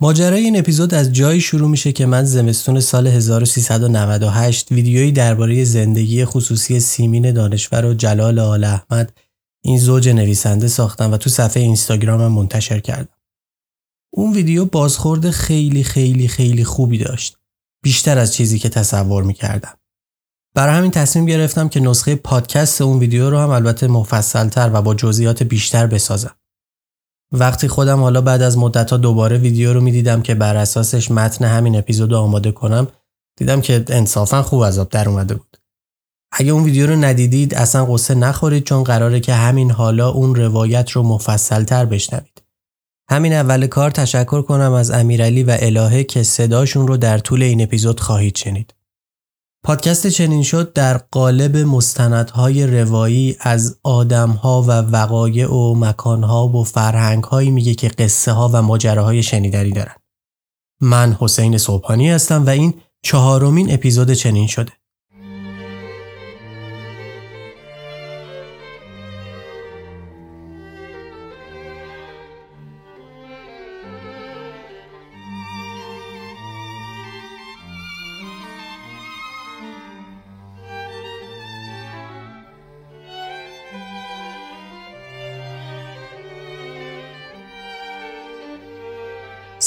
ماجرای این اپیزود از جایی شروع میشه که من زمستون سال 1398 ویدیویی درباره زندگی خصوصی سیمین دانشور و جلال آل احمد این زوج نویسنده ساختم و تو صفحه اینستاگرامم منتشر کردم. اون ویدیو بازخورد خیلی خیلی خیلی خوبی داشت. بیشتر از چیزی که تصور می‌کردم. برای همین تصمیم گرفتم که نسخه پادکست اون ویدیو رو هم البته مفصلتر و با جزئیات بیشتر بسازم. وقتی خودم حالا بعد از مدتها دوباره ویدیو رو می‌دیدم که بر اساسش متن همین اپیزود آماده کنم دیدم که انصافا خوب از آب در اومده بود. اگه اون ویدیو رو ندیدید اصلا قصه نخورید چون قراره که همین حالا اون روایت رو مفصلتر بشنوید. همین اول کار تشکر کنم از امیرعلی و الهه که صداشون رو در طول این اپیزود خواهید شنید. پادکست چنین شد در قالب مستندهای روایی از آدمها و وقایع و مکانها و فرهنگهایی میگه که قصه ها و ماجراهای شنیدنی دارن. من حسین صبحانی هستم و این چهارمین اپیزود چنین شده.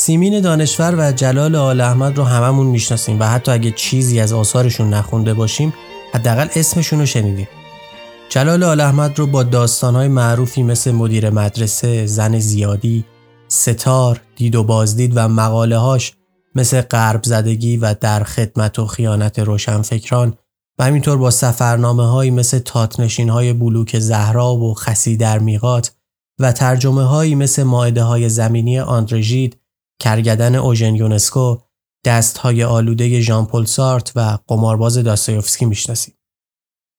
سیمین دانشور و جلال آل احمد رو هممون می‌شناسیم و حتی اگه چیزی از آثارشون نخونده باشیم حداقل اسمشون رو شنیدیم. جلال آل احمد رو با داستانهای معروفی مثل مدیر مدرسه، زن زیادی، ستار، دید و بازدید و مقاله هاش مثل قرب زدگی و در خدمت و خیانت روشنفکران و همینطور با سفرنامه هایی مثل تاتنشین های بلوک زهرا و خسی در میقات و ترجمه هایی مثل ماعده های زمینی آندرژید کرگدن اوژن یونسکو، دستهای آلوده ژان پل سارت و قمارباز داستایوفسکی می‌شناسیم.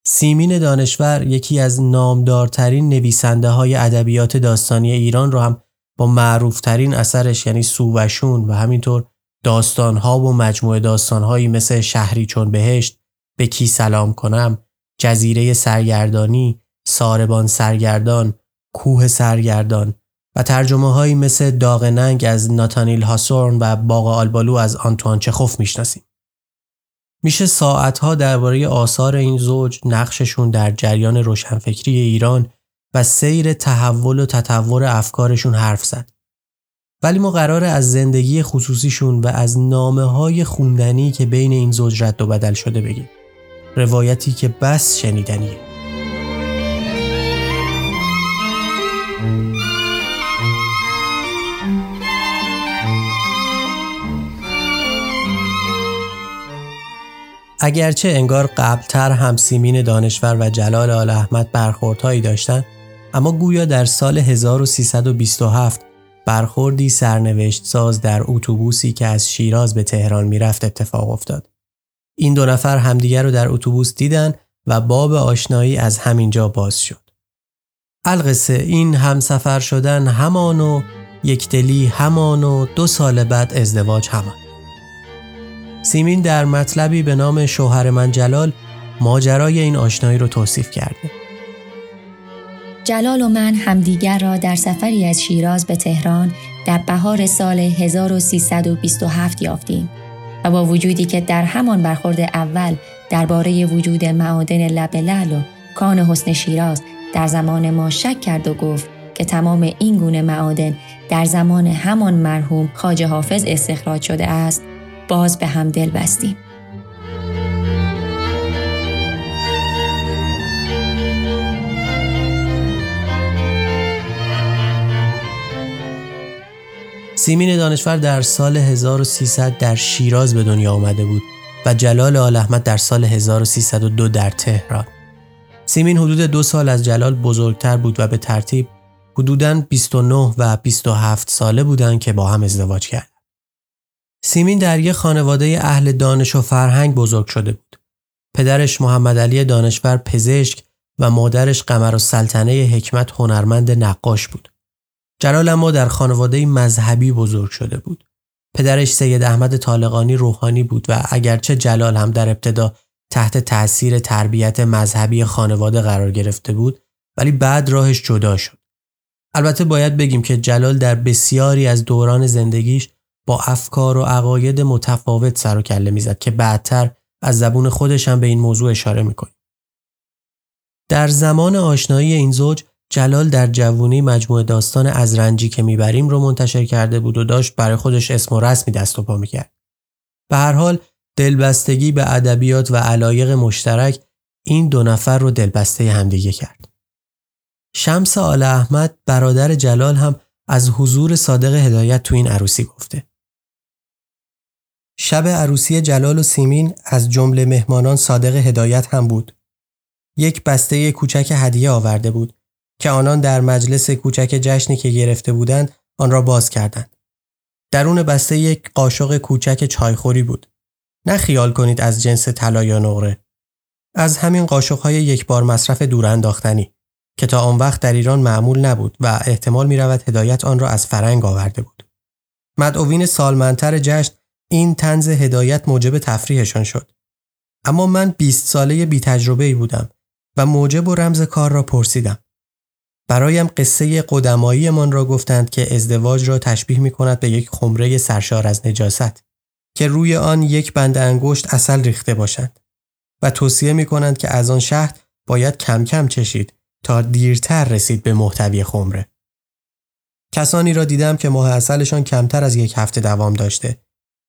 سیمین دانشور یکی از نامدارترین نویسنده های ادبیات داستانی ایران رو هم با معروفترین اثرش یعنی سووشون و همینطور داستانها و مجموعه داستانهایی مثل شهری چون بهشت، به کی سلام کنم، جزیره سرگردانی، ساربان سرگردان، کوه سرگردان و ترجمه هایی مثل داغ ننگ از ناتانیل هاسورن و باغ آلبالو از آنتوان چخوف می‌شناسیم. میشه ساعتها درباره آثار این زوج نقششون در جریان روشنفکری ایران و سیر تحول و تطور افکارشون حرف زد. ولی ما قراره از زندگی خصوصیشون و از نامه های خوندنی که بین این زوج رد و بدل شده بگیم. روایتی که بس شنیدنیه. اگرچه انگار قبلتر هم سیمین دانشور و جلال آل احمد برخوردهایی داشتند اما گویا در سال 1327 برخوردی سرنوشت ساز در اتوبوسی که از شیراز به تهران می‌رفت اتفاق افتاد. این دو نفر همدیگر رو در اتوبوس دیدن و باب آشنایی از همینجا باز شد. القصه این همسفر شدن همان و یکدلی همان و دو سال بعد ازدواج همان. سیمین در مطلبی به نام شوهر من جلال ماجرای این آشنایی رو توصیف کرده. جلال و من همدیگر را در سفری از شیراز به تهران در بهار سال 1327 یافتیم و با وجودی که در همان برخورد اول درباره وجود معادن لب لعل و کان حسن شیراز در زمان ما شک کرد و گفت که تمام این گونه معادن در زمان همان مرحوم خاج حافظ استخراج شده است باز به هم دل بستیم. سیمین دانشور در سال 1300 در شیراز به دنیا آمده بود و جلال آل احمد در سال 1302 در تهران. سیمین حدود دو سال از جلال بزرگتر بود و به ترتیب حدوداً 29 و 27 ساله بودند که با هم ازدواج کرد. سیمین در یک خانواده اهل دانش و فرهنگ بزرگ شده بود. پدرش محمد علی دانشور پزشک و مادرش قمر و سلطنه حکمت هنرمند نقاش بود. جلال اما در خانواده مذهبی بزرگ شده بود. پدرش سید احمد طالقانی روحانی بود و اگرچه جلال هم در ابتدا تحت تأثیر تربیت مذهبی خانواده قرار گرفته بود ولی بعد راهش جدا شد. البته باید بگیم که جلال در بسیاری از دوران زندگیش با افکار و عقاید متفاوت سر و کله می‌زد که بعدتر از زبون خودش هم به این موضوع اشاره می‌کنه. در زمان آشنایی این زوج جلال در جوونی مجموعه داستان از رنجی که می‌بریم رو منتشر کرده بود و داشت برای خودش اسم و رسمی دست و پا می‌کرد. به هر حال دلبستگی به ادبیات و علایق مشترک این دو نفر رو دلبسته همدیگه کرد. شمس آل احمد برادر جلال هم از حضور صادق هدایت تو این عروسی گفته. شب عروسی جلال و سیمین از جمله مهمانان صادق هدایت هم بود. یک بسته کوچک هدیه آورده بود که آنان در مجلس کوچک جشنی که گرفته بودند آن را باز کردند. درون بسته یک قاشق کوچک چایخوری بود. نه خیال کنید از جنس طلا یا نقره. از همین قاشقهای یک بار مصرف دور انداختنی که تا آن وقت در ایران معمول نبود و احتمال می رود هدایت آن را از فرنگ آورده بود. مدعوین سالمنتر جشن این تنز هدایت موجب تفریحشان شد. اما من 20 ساله بی تجربه بودم و موجب و رمز کار را پرسیدم. برایم قصه قدمایی من را گفتند که ازدواج را تشبیه می کند به یک خمره سرشار از نجاست که روی آن یک بند انگشت اصل ریخته باشند و توصیه می کنند که از آن شهد باید کم کم چشید تا دیرتر رسید به محتوی خمره. کسانی را دیدم که ماه اصلشان کمتر از یک هفته دوام داشته.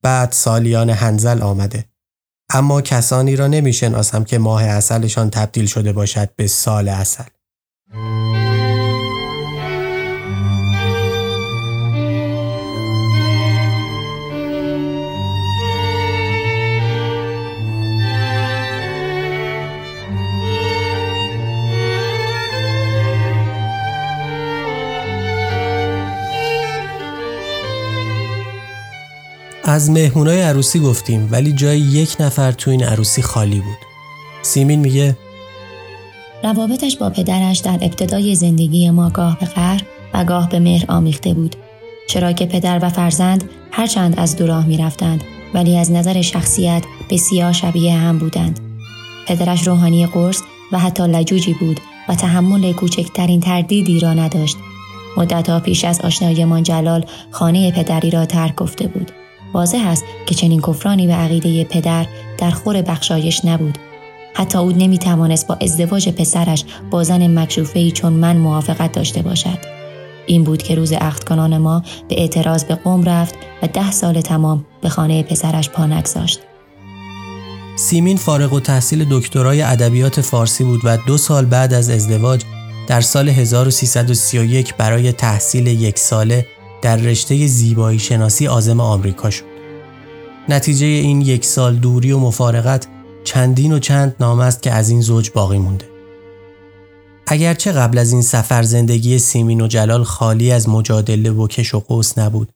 بعد سالیان هنزل آمده. اما کسانی را نمی شناسم که ماه اصلشان تبدیل شده باشد به سال اصل. از مهمونای عروسی گفتیم ولی جای یک نفر تو این عروسی خالی بود. سیمین میگه روابطش با پدرش در ابتدای زندگی ما گاه به قهر و گاه به مهر آمیخته بود. چرا که پدر و فرزند هرچند از دو راه می رفتند ولی از نظر شخصیت بسیار شبیه هم بودند. پدرش روحانی قرص و حتی لجوجی بود و تحمل کوچکترین تردیدی را نداشت. مدتها پیش از آشنایمان جلال خانه پدری را ترک گفته بود. واضح است که چنین کفرانی به عقیده پدر در خور بخشایش نبود. حتی او نمی توانست با ازدواج پسرش با زن مکشوفه چون من موافقت داشته باشد. این بود که روز کنان ما به اعتراض به قوم رفت و ده سال تمام به خانه پسرش پا نگذاشت. سیمین فارغ و تحصیل دکترای ادبیات فارسی بود و دو سال بعد از ازدواج در سال 1331 برای تحصیل یک ساله در رشته زیبایی شناسی آزم آمریکا شد. نتیجه این یک سال دوری و مفارقت چندین و چند نام است که از این زوج باقی مونده. اگرچه قبل از این سفر زندگی سیمین و جلال خالی از مجادله و کش و قوس نبود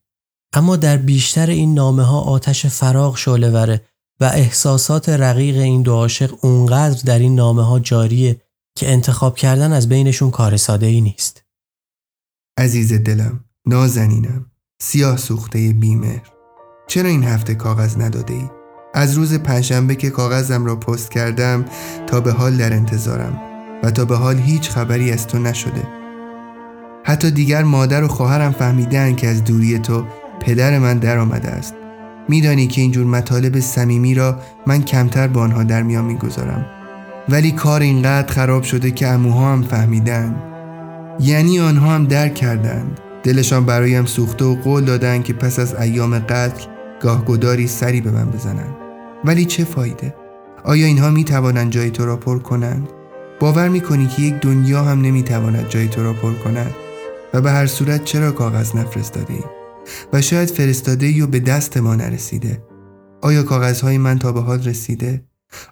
اما در بیشتر این نامه ها آتش فراغ شعله وره و احساسات رقیق این دو عاشق اونقدر در این نامه ها جاریه که انتخاب کردن از بینشون کار ساده ای نیست. عزیز دلم نازنینم سیاه سوخته بیمر چرا این هفته کاغذ نداده ای؟ از روز پنجشنبه که کاغذم را پست کردم تا به حال در انتظارم و تا به حال هیچ خبری از تو نشده. حتی دیگر مادر و خواهرم فهمیدن که از دوری تو پدر من در آمده است. میدانی که اینجور مطالب صمیمی را من کمتر با آنها در میان می‌گذارم. ولی کار اینقدر خراب شده که اموها هم فهمیدن. یعنی آنها هم درک کردند. دلشان برایم سوخته و قول دادن که پس از ایام قتل گاه گداری سری به من بزنند. ولی چه فایده؟ آیا اینها می توانند جای تو را پر کنند؟ باور می کنی که یک دنیا هم نمی تواند جای تو را پر کند؟ و به هر صورت چرا کاغذ نفرستاده ای؟ و شاید فرستاده ای و به دست ما نرسیده. آیا کاغذهای من تا به حال رسیده؟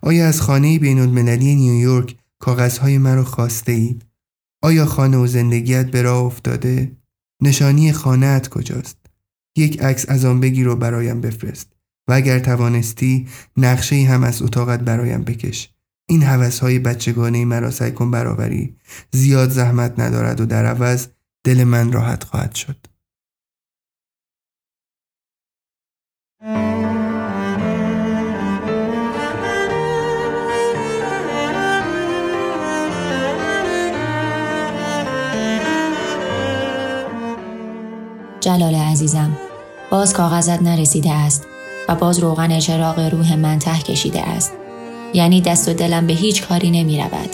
آیا از خانه بین المللی نیویورک کاغذهای من را خواسته ای؟ آیا خانه و زندگیت به راه افتاده؟ نشانی خانهت کجاست؟ یک عکس از آن بگیر و برایم بفرست و اگر توانستی نقشه هم از اتاقت برایم بکش. این حوث های بچگانه مرا سعی کن برابری زیاد زحمت ندارد و در عوض دل من راحت خواهد شد. جلال عزیزم باز کاغذت نرسیده است و باز روغن چراغ روح من ته کشیده است یعنی دست و دلم به هیچ کاری نمی رود.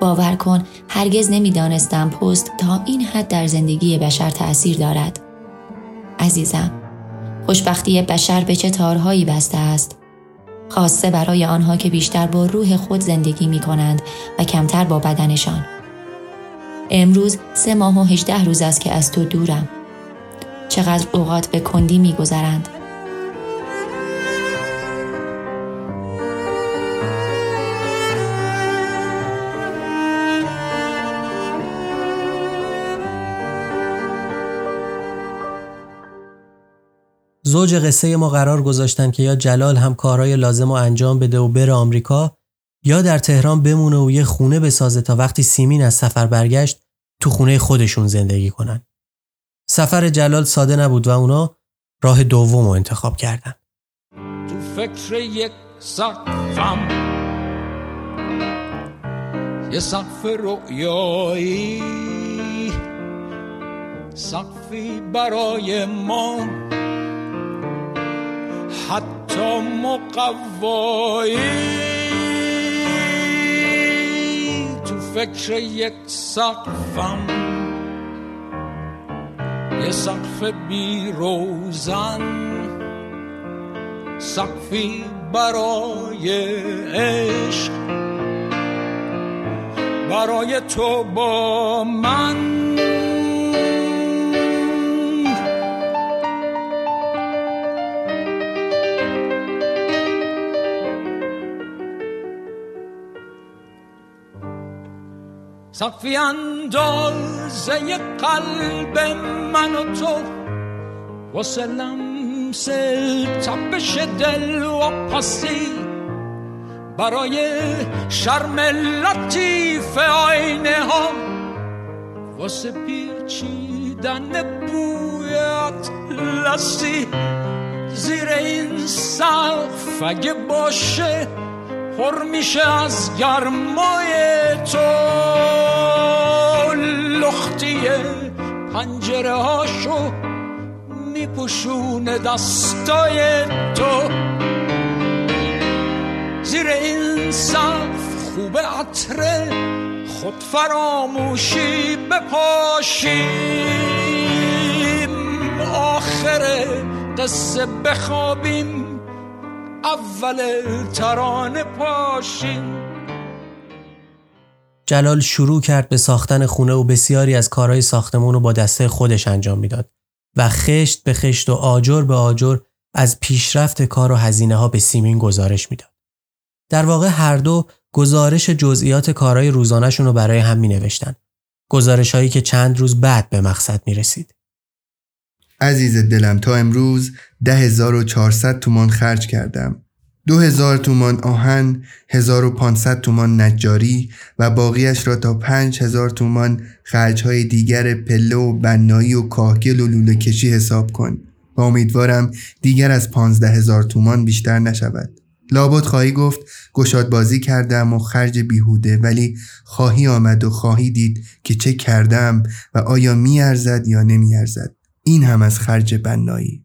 باور کن هرگز نمی‌دانستم پست تا این حد در زندگی بشر تأثیر دارد. عزیزم خوشبختی بشر به چه تارهایی بسته است خاصه برای آنها که بیشتر با روح خود زندگی می کنند و کمتر با بدنشان. امروز سه ماه و هجده روز است که از تو دورم. چقدر اوقات به کندی می گذرند. زوج قصه ما قرار گذاشتن که یا جلال هم کارهای لازم و انجام بده و بره آمریکا یا در تهران بمونه و یه خونه بسازه تا وقتی سیمین از سفر برگشت تو خونه خودشون زندگی کنن. سفر جلال ساده نبود و اونا راه دوم رو انتخاب کردن. تو فکر یک سقفم. یه سقف رؤیایی. سقفی برای ما. حتی مقوایی. تو فکر یک سقفم. یه سقف بی روزن سقفی برای عشق. برای تو با من. سقفی اندازه قلب من و تو واسه لمس تپش دل و پسی برای شرم لطیف آینه ها واسه پیچیدن بوی اطلسی زیر این سقف اگه باشه پر میشه از گرمای تو. لختی پنجره هاشو میپوشونه دستای تو. زیر این سقف خوب عطره خود فراموشی بپاشیم. آخر قصه بخوابیم اول ترانه پاشیم. جلال شروع کرد به ساختن خونه و بسیاری از کارهای ساختمون رو با دسته خودش انجام می‌داد و خشت به خشت و آجر به آجر از پیشرفت کار و هزینه ها به سیمین گزارش می‌داد. در واقع هر دو گزارش جزئیات کارهای روزانهشون رو برای هم می نوشتن. گزارش هایی که چند روز بعد به مقصد می رسید. عزیز دلم تا امروز 10400 تومان خرج کردم دو هزار تومان آهن، 1500 تومان نجاری و باقیش را تا پنج هزار تومان خرجهای دیگر پله و بنایی و کاهگل و لوله کشی حساب کن. و امیدوارم دیگر از پانزده هزار تومان بیشتر نشود. لابد خواهی گفت گشاد بازی کردم و خرج بیهوده ولی خواهی آمد و خواهی دید که چه کردم و آیا میارزد یا نمیارزد. این هم از خرج بنایی.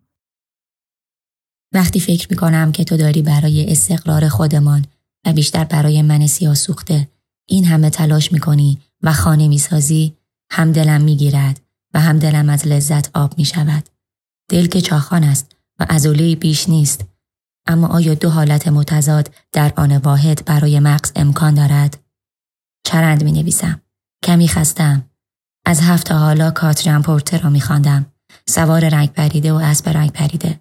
وقتی فکر می‌کنم که تو داری برای استقرار خودمان و بیشتر برای من سیاه سوخته این همه تلاش می‌کنی و خانه می‌سازی هم دلم می‌گیرد و هم دلم از لذت آب می‌شود. دل که چاخان است و عضله بیش نیست اما آیا دو حالت متضاد در آن واحد برای مغز امکان دارد؟ چرند می نویسم. کمی خستم. از هفت حالا کاترین پورتر را می خواندم. سوار رنگ پریده و اسب رنگ پریده.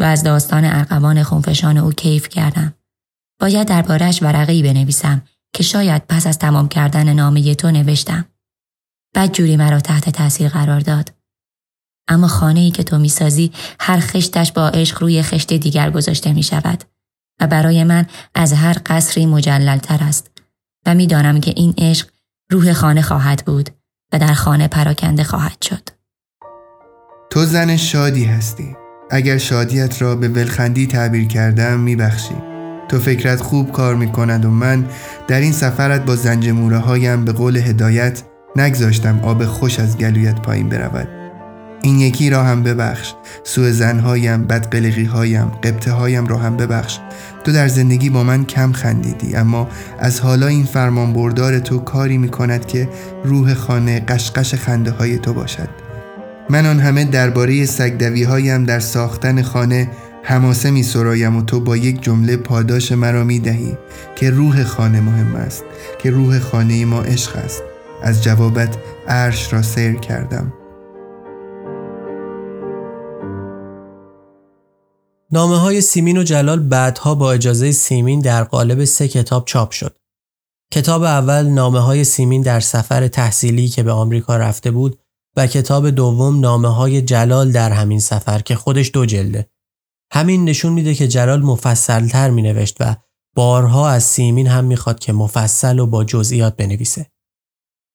و از داستان ارقوان خونفشان او کیف کردم. باید دربارش ورقی بنویسم که شاید پس از تمام کردن نامه تو نوشتم. بد جوری مرا تحت تاثیر قرار داد. اما خانه ای که تو می‌سازی هر خشتش با عشق روی خشت دیگر گذاشته می شود و برای من از هر قصری مجللتر است و می‌دانم که این عشق روح خانه خواهد بود و در خانه پراکنده خواهد شد. تو زن شادی هستی. اگر شادیت را به ولخندی تعبیر کردم میبخشی. تو فکرت خوب کار می‌کند و من در این سفرت با زنجموره هایم به قول هدایت نگذاشتم آب خوش از گلویت پایین برود. این یکی را هم ببخش. سوء زنهایم بدقلقی هایم قبطه هایم را هم ببخش. تو در زندگی با من کم خندیدی اما از حالا این فرمان بردار تو کاری می کند که روح خانه قشقش خنده های تو باشد. من آن همه درباره سگدوی هایم در ساختن خانه هماسه می سرایم و تو با یک جمله پاداش مرا می دهی که روح خانه مهم است که روح خانه ما عشق است از جوابت عرش را سیر کردم نامه های سیمین و جلال بعدها با اجازه سیمین در قالب سه کتاب چاپ شد. کتاب اول نامه های سیمین در سفر تحصیلی که به آمریکا رفته بود و کتاب دوم نامه های جلال در همین سفر که خودش دو جلده. همین نشون میده که جلال مفصلتر می نوشت و بارها از سیمین هم می‌خواد که مفصل و با جزئیات بنویسه.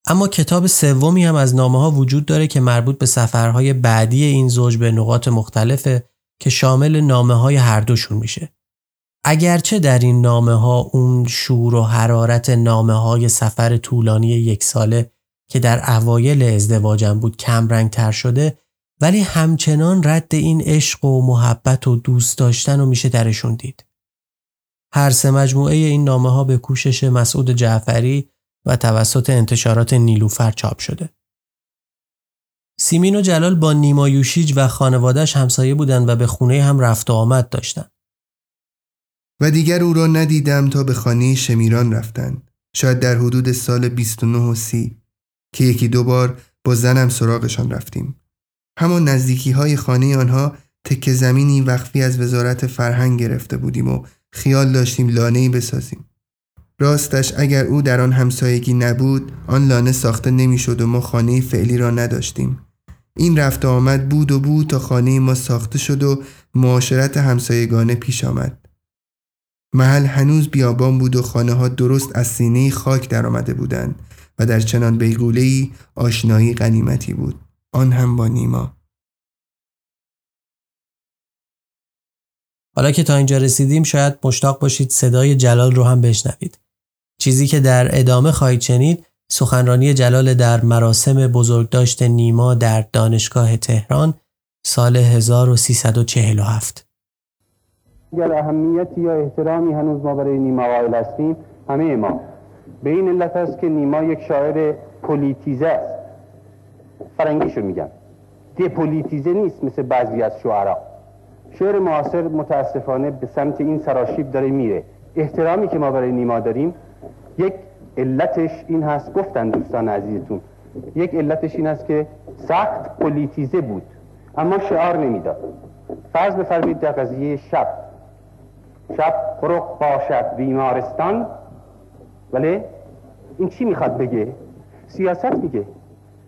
اما کتاب سومی هم از نامه ها وجود داره که مربوط به سفرهای بعدی این زوج به نقاط مختلفه که شامل نامه های هر دوشون میشه. اگرچه در این نامه ها اون شور و حرارت نامه های سفر طولانی یک ساله که در اوایل ازدواجم بود کم رنگ تر شده ولی همچنان رد این عشق و محبت و دوست داشتن رو میشه درشون دید. هر سه مجموعه این نامه ها به کوشش مسعود جعفری و توسط انتشارات نیلوفر چاپ شده. سیمین و جلال با نیما یوشیج و خانوادش همسایه بودند و به خونه هم رفت و آمد داشتند. و دیگر او را ندیدم تا به خانه شمیران رفتند. شاید در حدود سال 29 و 30 که یکی دو بار با زنم سراغشان رفتیم. همان نزدیکی های خانه آنها تکه زمینی وقفی از وزارت فرهنگ گرفته بودیم و خیال داشتیم لانه بسازیم. راستش اگر او در آن همسایگی نبود آن لانه ساخته نمی‌شد و ما خانه فعلی را نداشتیم این رفت آمد بود و بود تا خانه ما ساخته شد و معاشرت همسایگانه پیش آمد محل هنوز بیابان بود و خانه ها درست از سینه خاک در آمده بودند و در چنان بیگوله آشنایی غنیمتی بود. آن هم با نیما. حالا که تا اینجا رسیدیم شاید مشتاق باشید صدای جلال رو هم بشنوید. چیزی که در ادامه خواهید شنید سخنرانی جلال در مراسم بزرگداشت نیما در دانشگاه تهران سال 1347 اگر اهمیتی یا احترامی هنوز ما برای نیما قائل هستیم همه ما به این علت است که نیما یک شاعر پولیتیزه است. فرنگیشو میگم. دپولیتیزه نیست مثل بعضی از شعرا. شعر معاصر متاسفانه به سمت این سراشیب داره میره. احترامی که ما برای نیما داریم یک علتش این هست گفتن دوستان عزیزتون یک علتش این است که سخت پولیتیزه بود اما شعار نمی‌داد. فرض بفرمید در قضیه شب. شب خرق باشد بیمارستان ولی این چی می‌خواد بگه؟ سیاست میگه.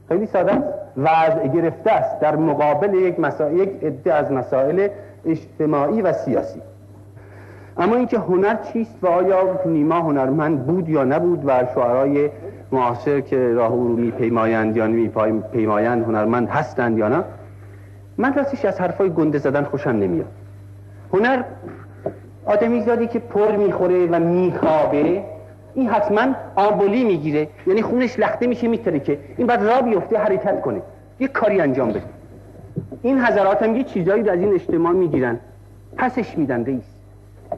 خیلی ساده. است وضع گرفته است در مقابل یک مسائل یک عده از مسائل اجتماعی و سیاسی. اما اینکه هنر چیست و آیا نیما هنرمند بود یا نبود و شعرهای معاصر که راه او رو میپیمایند یا نمیپیمایند هنرمند هستند یا نه من راستش از حرفای گنده زدن خوشم نمیاد. هنر آدمی زادی که پر می‌خوره و میخوابه این حتما آمبولی می‌گیره. یعنی خونش لخته میشه میتره که این بعد را بیفته حرکت کنه. یه کاری انجام بده. این حضرات هم یه چیزایی از این اجتماع می‌گیرن. پسش میدن رئیس.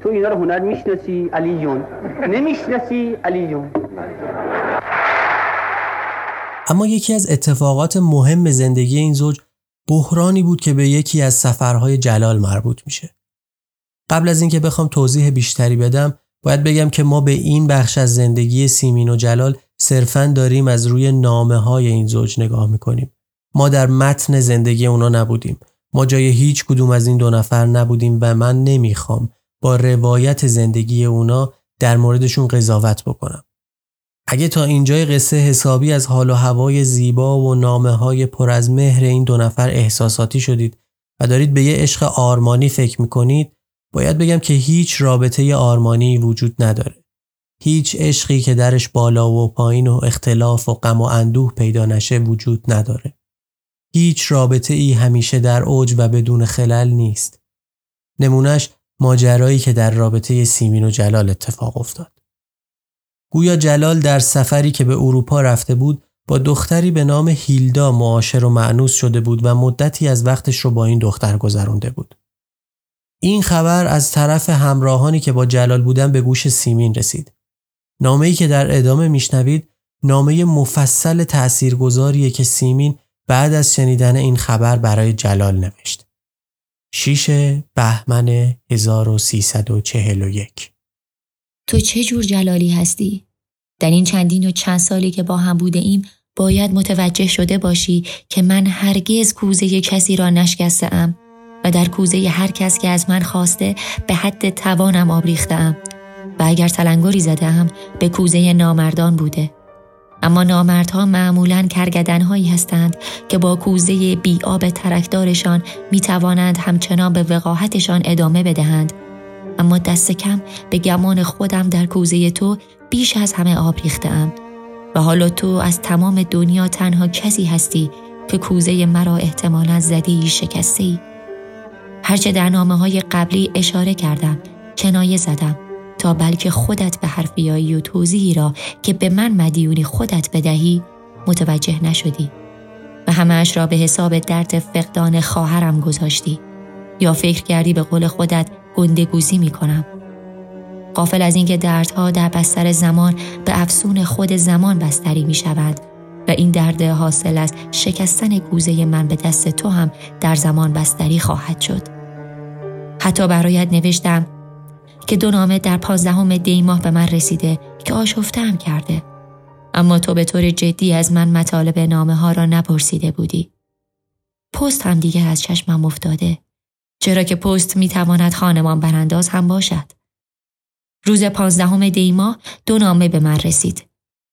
تو اینا رو هنر می‌شناسی علی جون. نمی‌شناسی علی جون. اما یکی از اتفاقات مهم زندگی این زوج بحرانی بود که به یکی از سفرهای جلال مربوط میشه. قبل از اینکه بخوام توضیح بیشتری بدم باید بگم که ما به این بخش از زندگی سیمین و جلال صرفا داریم از روی نامه های این زوج نگاه می‌کنیم. ما در متن زندگی اونا نبودیم. ما جای هیچ کدوم از این دو نفر نبودیم و من نمی‌خوام با روایت زندگی اونا در موردشون قضاوت بکنم. اگه تا اینجای قصه حسابی از حال و هوای زیبا و نامه های پر از مهر این دو نفر احساساتی شدید و دارید به یه عشق آرمانی فکر می‌کنید باید بگم که هیچ رابطه آرمانی وجود نداره. هیچ عشقی که درش بالا و پایین و اختلاف و غم و اندوه پیدا نشه وجود نداره. هیچ رابطه ای همیشه در اوج و بدون خلل نیست. نمونش ماجرایی که در رابطه سیمین و جلال اتفاق افتاد. گویا جلال در سفری که به اروپا رفته بود با دختری به نام هیلدا معاشر و معنوس شده بود و مدتی از وقتش رو با این دختر گذرونده بود. این خبر از طرف همراهانی که با جلال بودن به گوش سیمین رسید. نامه‌ای که در ادامه میشنوید نامه مفصل تأثیرگذاریه که سیمین بعد از شنیدن این خبر برای جلال نوشت. شیش بهمن 1341 تو چه جور جلالی هستی؟ در این چندین و چند سالی که با هم بوده ایم باید متوجه شده باشی که من هرگز کوزه کسی را نشکسته ام و در کوزه هر کس که از من خواسته به حد توانم آب ریختم و اگر تلنگری زده به کوزه نامردان بوده. اما نامردها معمولا کرگدنهایی هستند که با کوزه بی آب ترکدارشان می توانند همچنان به وقاحتشان ادامه بدهند. اما دست کم به گمان خودم در کوزه تو بیش از همه آب ریختم و حالا تو از تمام دنیا تنها کسی هستی که کوزه مرا احتمالا زدی شکسته ای. هرچه در نامه های قبلی اشاره کردم کنایه زدم تا بلکه خودت به حرف بیایی و توضیحی را که به من مدیونی خودت بدهی متوجه نشدی و همهش را به حساب درد فقدان خواهرم گذاشتی یا فکر کردی به قول خودت گندگوزی می کنم قافل از اینکه دردها در بستر زمان به افسون خود زمان بستری می شود و این درد حاصل از شکستن گوزه من به دست تو هم در زمان بستری خواهد شد. حتی برایت نوشتم که دو نامه در پازدهم دی ماه به من رسیده که آشفتم کرده. اما تو به طور جدی از من مطالب نامه ها را نپرسیده بودی. پست هم دیگه از چشمم افتاده. چرا که پست می تواند خانمان برانداز هم باشد. روز پانزدهم دیما دو نامه به من رسید.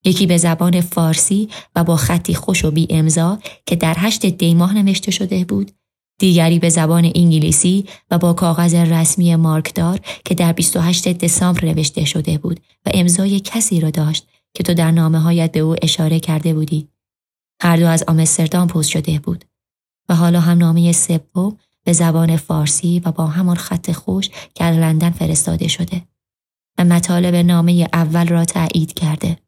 یکی به زبان فارسی و با خطی خوش و بی امضا که در هشت دیماه نوشته شده بود دیگری به زبان انگلیسی و با کاغذ رسمی مارکدار که در 28 دسامبر نوشته شده بود و امضای کسی را داشت که تو در نامه هایت به او اشاره کرده بودی. هر دو از آمستردام پست شده بود و حالا هم نامه سوم به زبان فارسی و با همان خط خوش که لندن فرستاده شده و مطالب نامه اول را تایید کرده.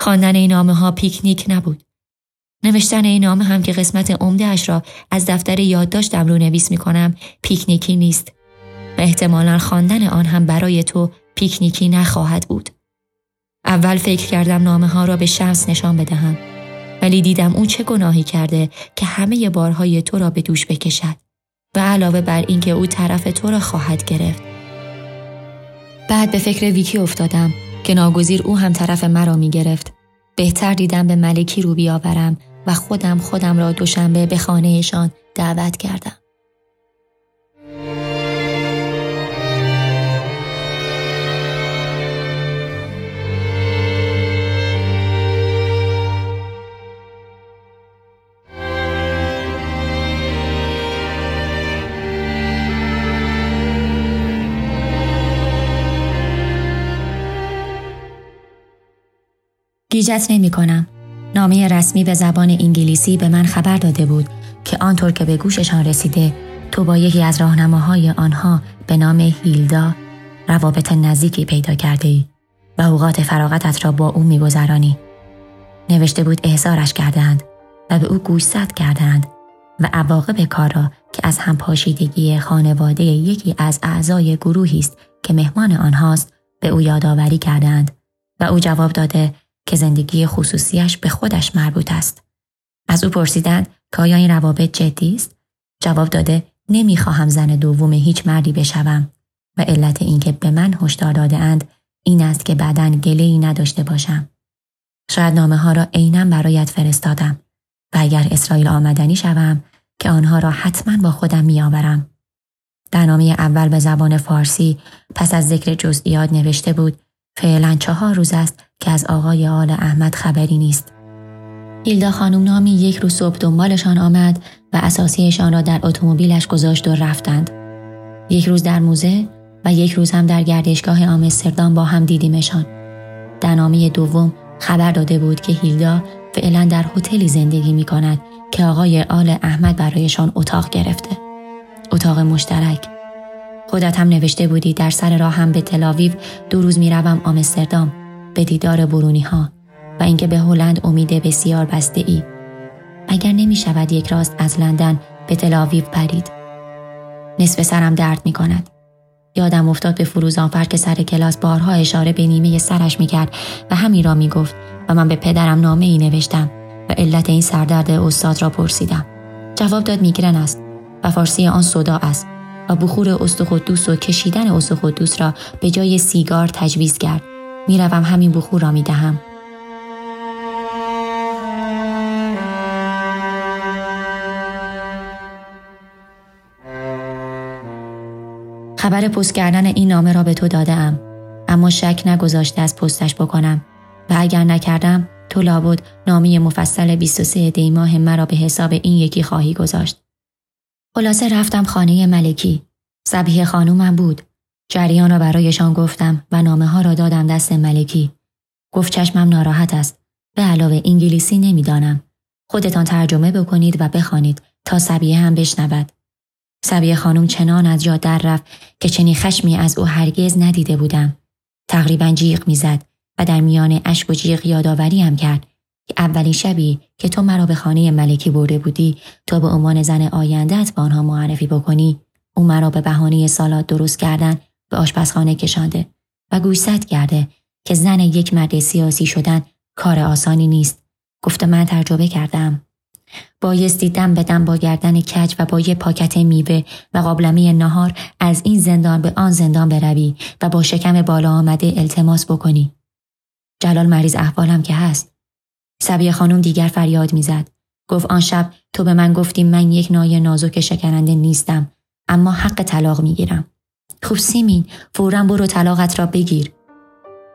خواندن این نامه ها پیکنیک نبود. نوشتن این نامه هم که قسمت عمده اش را از دفتر یادداشتم رو نویس می کنم پیکنیکی نیست و احتمالا خواندن آن هم برای تو پیکنیکی نخواهد بود. اول فکر کردم نامه ها را به شمس نشان بدهم ولی دیدم او چه گناهی کرده که همه بارهای تو را به دوش بکشد و علاوه بر اینکه او طرف تو را خواهد گرفت. بعد به فکر ویکی افتادم که ناگزیر او هم طرف مرا می گرفت. بهتر دیدم به ملکی رو بیاورم و خودم خودم را دوشنبه به خانهشان دعوت کردم. گیجت نمی کنم. نامه رسمی به زبان انگلیسی به من خبر داده بود که آنطور که به گوششان رسیده تو با یکی از راهنماهای آنها به نام هیلدا روابط نزدیکی پیدا کرده ای و اوقات فراغتت را با او میگذرانی. نوشته بود احضارش کردند و به او گوشزد کردند و عواقب کار را که از همپاشیدگی خانواده یکی از اعضای گروهی است که مهمان آنهاست به او یادآوری کردند و او جواب داده که زندگی خصوصیش به خودش مربوط است. از او پرسیدند که آیا این روابط جدی است؟ جواب داده نمی‌خواهم زن دوم هیچ مردی بشوم و علت اینکه به من هشدار داده اند این است که بعدا گله ای نداشته باشم. شاید نامه ها را عینا برایت فرستادم و اگر اسرائیل آمدنی شوم که آنها را حتما با خودم میآورم. در نامه اول به زبان فارسی پس از ذکر جزئیات نوشته بود فعلا چهار روز است که از آقای آل احمد خبری نیست. هیلدا خانم نامی یک روز صبح دنبالشان آمد و اساسیشان را در اتومبیلش گذاشت و رفتند. یک روز در موزه و یک روز هم در گردشگاه آمستردام با هم دیدیمشان. در نامه دوم خبر داده بود که هیلدا فعلا در هتلی زندگی می کند که آقای آل احمد برایشان اتاق گرفته. اتاق مشترک. خودت هم نوشته بودی در سر راه هم به تلاویو دو روز می روم آمستردام به دیدار برونی ها و اینکه به هلند امید بسیار بسته ای. اگر نمی شود یک راست از لندن به تلاویو پرید. نصف سرم درد می کند. یادم افتاد به فروزانفر که سر کلاس بارها اشاره به نیمه سرش می کرد و همین را می گفت و من به پدرم نامه ای نوشتم و علت این سردرد استاد را پرسیدم. جواب داد میگرن است و فارسی آن صدا است و بخور استخدوس و کشیدن استخدوس را به جای سیگار تجویز کرد. می‌روم همین بخور را می دهم. خبر پست کردن این نامه را به تو داده ام. اما شک نگذاشته از پستش بکنم و اگر نکردم تو لابد نامی مفصل 23 دی ماه مرا به حساب این یکی خواهی گذاشت. خلاصه رفتم خانه ملکی. سبیه خانومم بود. جریان را برایشان گفتم و نامه ها را دادم دست ملکی. گفت چشمم ناراحت است. به علاوه انگلیسی نمی‌دانم. خودتان ترجمه بکنید و بخوانید تا سبیه هم بشنود. سبیه خانم چنان از جا در رفت که چنین خشمی از او هرگز ندیده بودم. تقریبا جیغ می‌زد و در میان اشک و جیغ یادآوری کرد که اولین شبی که تو مرا به خانه ملکی برده بودی تا به عنوان زن آیندهت به آنها معرفی بکنی او مرا به بهانه سالات درست کردن به آشپزخانه کشانده و گوشزد کرده که زن یک مرد سیاسی شدن کار آسانی نیست گفته من تجربه کردم بایستی دم به دم با گردن کج و با یه پاکت میوه و قابلمه نهار از این زندان به آن زندان بروی و با شکم بالا آمده التماس بکنی. جلال مریض احوالم که هست. سبیه خانم دیگر فریاد می‌زد. گفت آن شب تو به من گفتی من یک نای نازک شکننده نیستم اما حق طلاق می‌گیرم. خوب سیمین فورا برو طلاقت را بگیر.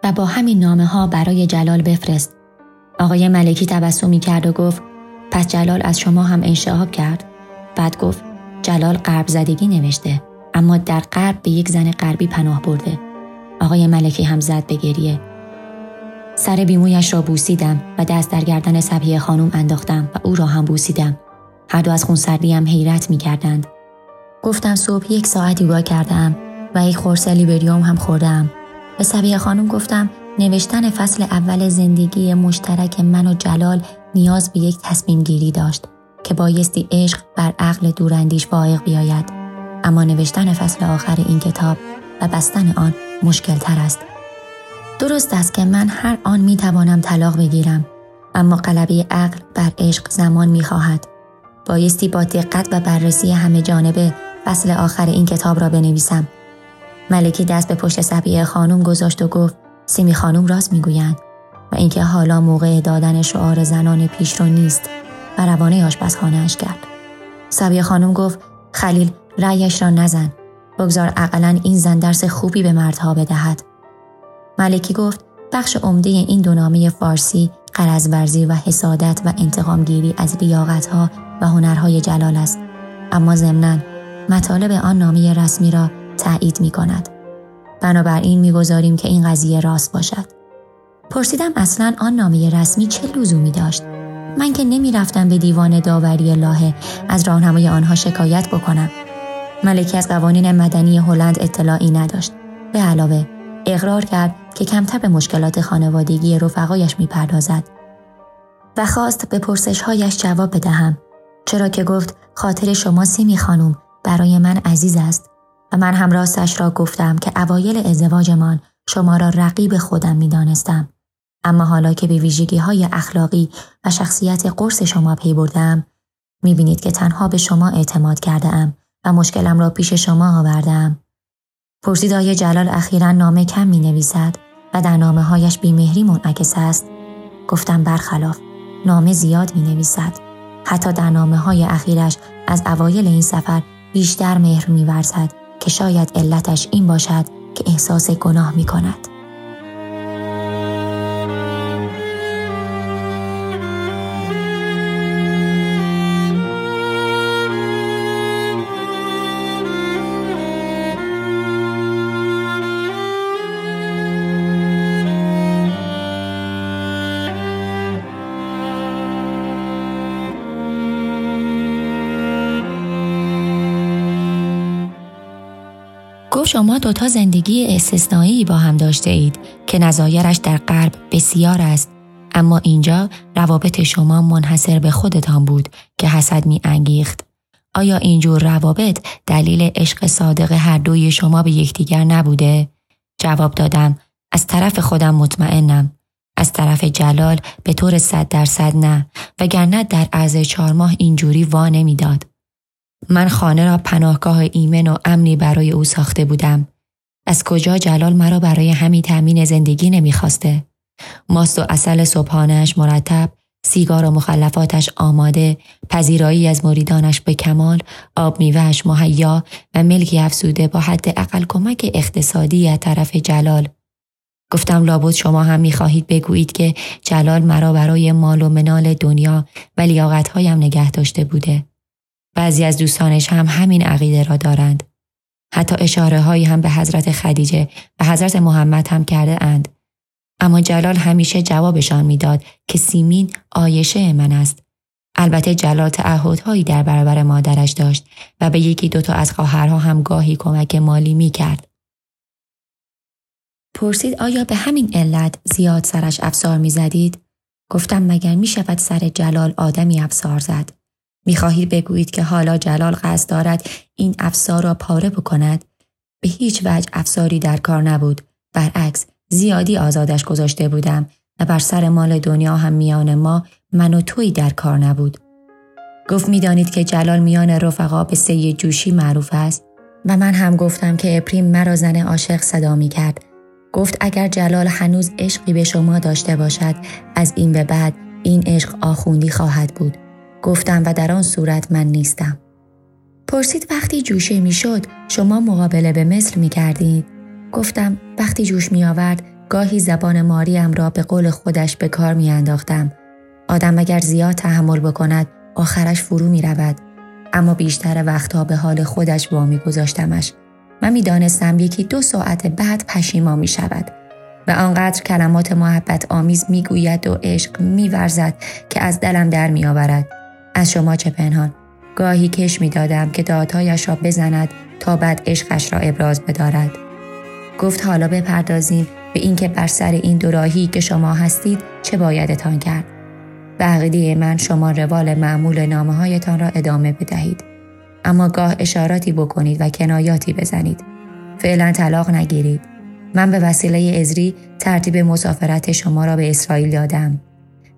و با همین نامه ها برای جلال بفرست. آقای ملکی تبسمی کرد و گفت پس جلال از شما هم انشعاب کرد. بعد گفت جلال قرب زدگی نوشته اما در قرب به یک زن غربی پناه برده. آقای ملکی هم زد به گریه. سر بیمویش را بوسیدم و دست در گردن سبیه خانم انداختم و او را هم بوسیدم. هر دو از خونسردی هم حیرت می کردند. گفتم صبح یک ساعت یوگا کردم و یک خورسه لیبریوم هم خوردم. به سبیه خانم گفتم نوشتن فصل اول زندگی مشترک من و جلال نیاز به یک تصمیم گیری داشت که بایستی عشق بر عقل دوراندیش فائق بیاید. اما نوشتن فصل آخر این کتاب و بستن آن مشکل تر است. درست است که من هر آن می توانم طلاق بگیرم اما قلبی عقل بر عشق زمان می خواهد. بایستی با دقت و بررسی همه جانبه فصل آخر این کتاب را بنویسم. ملکی دست به پشت سبیه خانم گذاشت و گفت سیمی خانم راست می‌گویند و اینکه حالا موقع دادن شعار زنان پیشرو نیست و روانه آشپزخانهاش کرد. سبیه خانم گفت خلیل رأیش را نزن. بگذار اقلا این زن درس خوبی به مردها بدهد. ملکی گفت بخش عمده این دو نامه فارسی قرضورزی و حسادت و انتقامگیری از لیاقتها و هنرهای جلال است. اما ضمنا مطالب آن نامه رسمی را تایید می کند. بنابراین می‌گذاریم که این قضیه راست باشد. پرسیدم اصلا آن نامه رسمی چه لزومی داشت من که نمی‌رفتم به دیوان داوری لاهه از راهنمای آنها شکایت بکنم ملکی از قوانین مدنی هلند اطلاعی نداشت به علاوه اقرار کرد که کمتر به مشکلات خانوادگی رفقایش می‌پردازد و خواست به پرسشهایش جواب بدهم چرا که گفت خاطر شما سیمی خانم برای من عزیز است و من هم راستش را گفتم که اوایل ازدواجمان شما را رقیب خودم می دانستم. اما حالا که به ویژگی های اخلاقی و شخصیت قرص شما پی بردم می بینید که تنها به شما اعتماد کرده ام و مشکلم را پیش شما آوردم. پرسید آیا جلال اخیرا نامه کم می نویسد و در نامه هایش بیمهری منعکس است؟ گفتم برخلاف نامه زیاد می نویسد. حتی در نامه های اخیرش از اوایل این سفر بیشتر مهر می که شاید علتش این باشد که احساس گناه می کند. دوتا زندگی استثنایی با هم داشته اید که نظایرش در غرب بسیار است اما اینجا روابط شما منحصر به خودتان بود که حسد می انگیخت. آیا اینجور روابط دلیل عشق صادق هر دوی شما به یکدیگر نبوده؟ جواب دادم از طرف خودم مطمئنم. از طرف جلال به طور صد درصد نه وگرنه در عرض چهار ماه اینجوری وا نمی‌داد. من خانه را پناهگاه ایمن و امنی برای او ساخته بودم. از کجا جلال مرا برای همین تأمین زندگی نمی‌خواسته؟ ماست و اصل صبحانش مرتب، سیگار و مخلفاتش آماده، پذیرایی از مریدانش به کمال، آب میوهش مهیا و ملکی افسوده با حد اقل کمک اقتصادی از طرف جلال. گفتم لابد شما هم می‌خواهید بگویید که جلال مرا برای مال و منال دنیا و لیاقتهایم نگه داشته بوده. بعضی از دوستانش هم همین عقیده را دارند. حتی اشاره هایی هم به حضرت خدیجه و حضرت محمد هم کرده اند. اما جلال همیشه جوابشان می‌داد که سیمین آیشه من است. البته جلال تعهدهایی در برابر مادرش داشت و به یکی دوتا از خواهرها هم گاهی کمک مالی می کرد. پرسید آیا به همین علت زیاد سرش افسار می زدید؟ گفتم مگر می شود سر جلال آدمی افسار زد؟ می خواهید بگویید که حالا جلال قصد دارد این افسار را پاره بکند؟ به هیچ وجه افساری در کار نبود. برعکس زیادی آزادش گذاشته بودم و بر سر مال دنیا هم میان ما من و توی در کار نبود. گفت می‌دانید که جلال میان رفقا به سید جوشی معروف است و من هم گفتم که اپریم مرا زن عاشق صدا می کرد. گفت اگر جلال هنوز عشقی به شما داشته باشد از این به بعد این عشق آخوندی خواهد بود. گفتم و در آن صورت من نیستم. پرسید وقتی جوشه می‌شد شما مقابله به مصر می کردید؟ گفتم وقتی جوش می آورد گاهی زبان ماریم را به قول خودش به کار می انداختم. آدم اگر زیاد تحمل بکند آخرش فرو می رود. اما بیشتر وقتها به حال خودش با می گذاشتمش. من می دانستم یکی دو ساعت بعد پشیما می شود. و آنقدر کلمات محبت آمیز می گوید و عشق می ورزد که از دلم در می آورد. از شما چه پنهان. گاهی کش می دادم که دادهایش را بزند تا بعد عشقش را ابراز بدارد. گفت حالا بپردازیم به اینکه بر سر این دوراهی که شما هستید چه بایدتان کرد. به من شما روال معمول نامه هایتان را ادامه بدهید. اما گاه اشاراتی بکنید و کنایاتی بزنید. فعلا طلاق نگیرید. من به وسیله ازری ترتیب مسافرت شما را به اسرائیل دادم.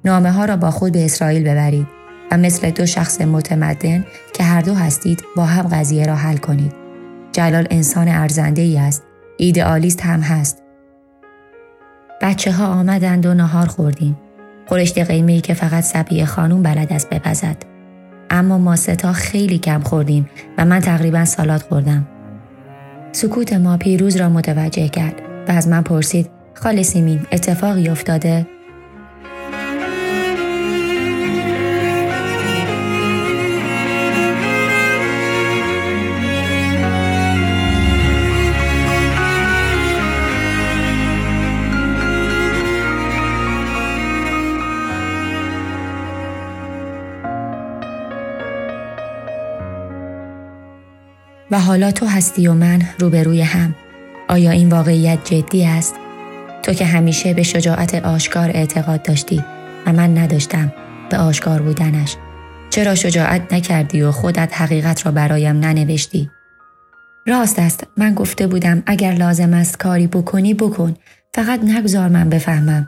نامه ها را با خود به اسرائیل ببرید. و مثل دو شخص متمدن که هر دو هستید با هم قضیه را حل کنید. جلال انسان ارزنده ای است. ایدئالیست هم هست. بچه ها آمدند و نهار خوردیم. خورشت قیمه که فقط سبیه خانوم بلد است بپزد. اما ما ستا خیلی کم خوردیم و من تقریبا سالات خوردم. سکوت ما پیروز را متوجه کرد و از من پرسید خاله سیمین اتفاقی افتاده؟ و حالا تو هستی و من روبروی هم. آیا این واقعیت جدی است؟ تو که همیشه به شجاعت آشکار اعتقاد داشتی و من نداشتم به آشکار بودنش. چرا شجاعت نکردی و خودت حقیقت را برایم ننوشتی؟ راست است من گفته بودم اگر لازم است کاری بکنی بکن. فقط نگذار من بفهمم.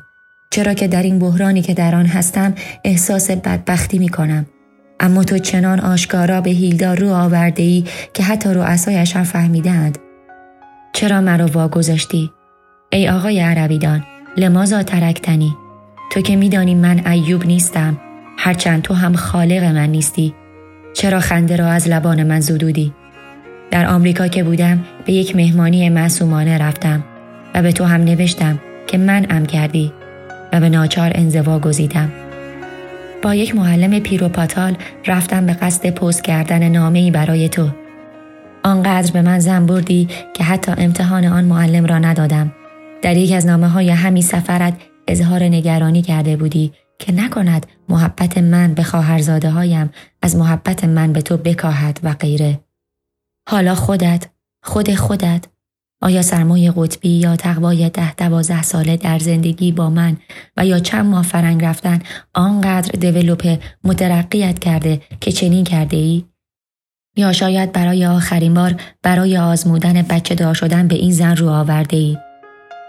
چرا که در این بحرانی که در آن هستم احساس بدبختی می کنم اما تو چنان آشکارا به هیلدا رو آورده ای که حتی رؤسایش هم فهمیدند. چرا مرا واگذاشتی؟ ای آقای عربیدان لمازا ترکتنی تو که میدانی من ایوب نیستم هرچند تو هم خالق من نیستی چرا خنده را از لبان من زدودی در آمریکا که بودم به یک مهمانی معصومانه رفتم و به تو هم نوشتم که من ام کردی و به ناچار انزوا گزیدم با یک معلم پیروپاتال رفتم به قصد پست کردن نامه برای تو. آنقدر به من زن بردی که حتی امتحان آن معلم را ندادم. در یک از نامه های همین سفرت اظهار نگرانی کرده بودی که نکند محبت من به خواهرزاده هایم از محبت من به تو بکاهد و غیره. حالا خودت، خود خودت، آیا سرمایه قطبی یا تقوای ده دوازده ساله در زندگی با من و یا چند ماه فرنگ رفتن آنقدر دیولوپ مترقیت کرده که چنین کرده ای؟ یا شاید برای آخرین بار برای آزمودن بچه دار شدن به این زن رو آورده ای؟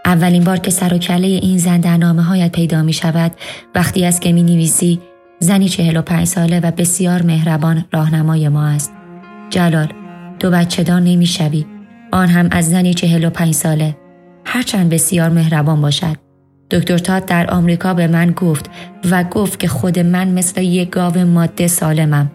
اولین بار که سر و کله این زن در نامه هایت پیدا می شود وقتی است که می نویسی زنی چهل و پنج ساله و بسیار مهربان راهنمای ما است. جلال دو بچه دار نمی شوی. آن هم از زنی چهل و پنج ساله. هرچند بسیار مهربان باشد. دکتر تاد در آمریکا به من گفت و گفت که خود من مثل یک گاو ماده سالمم.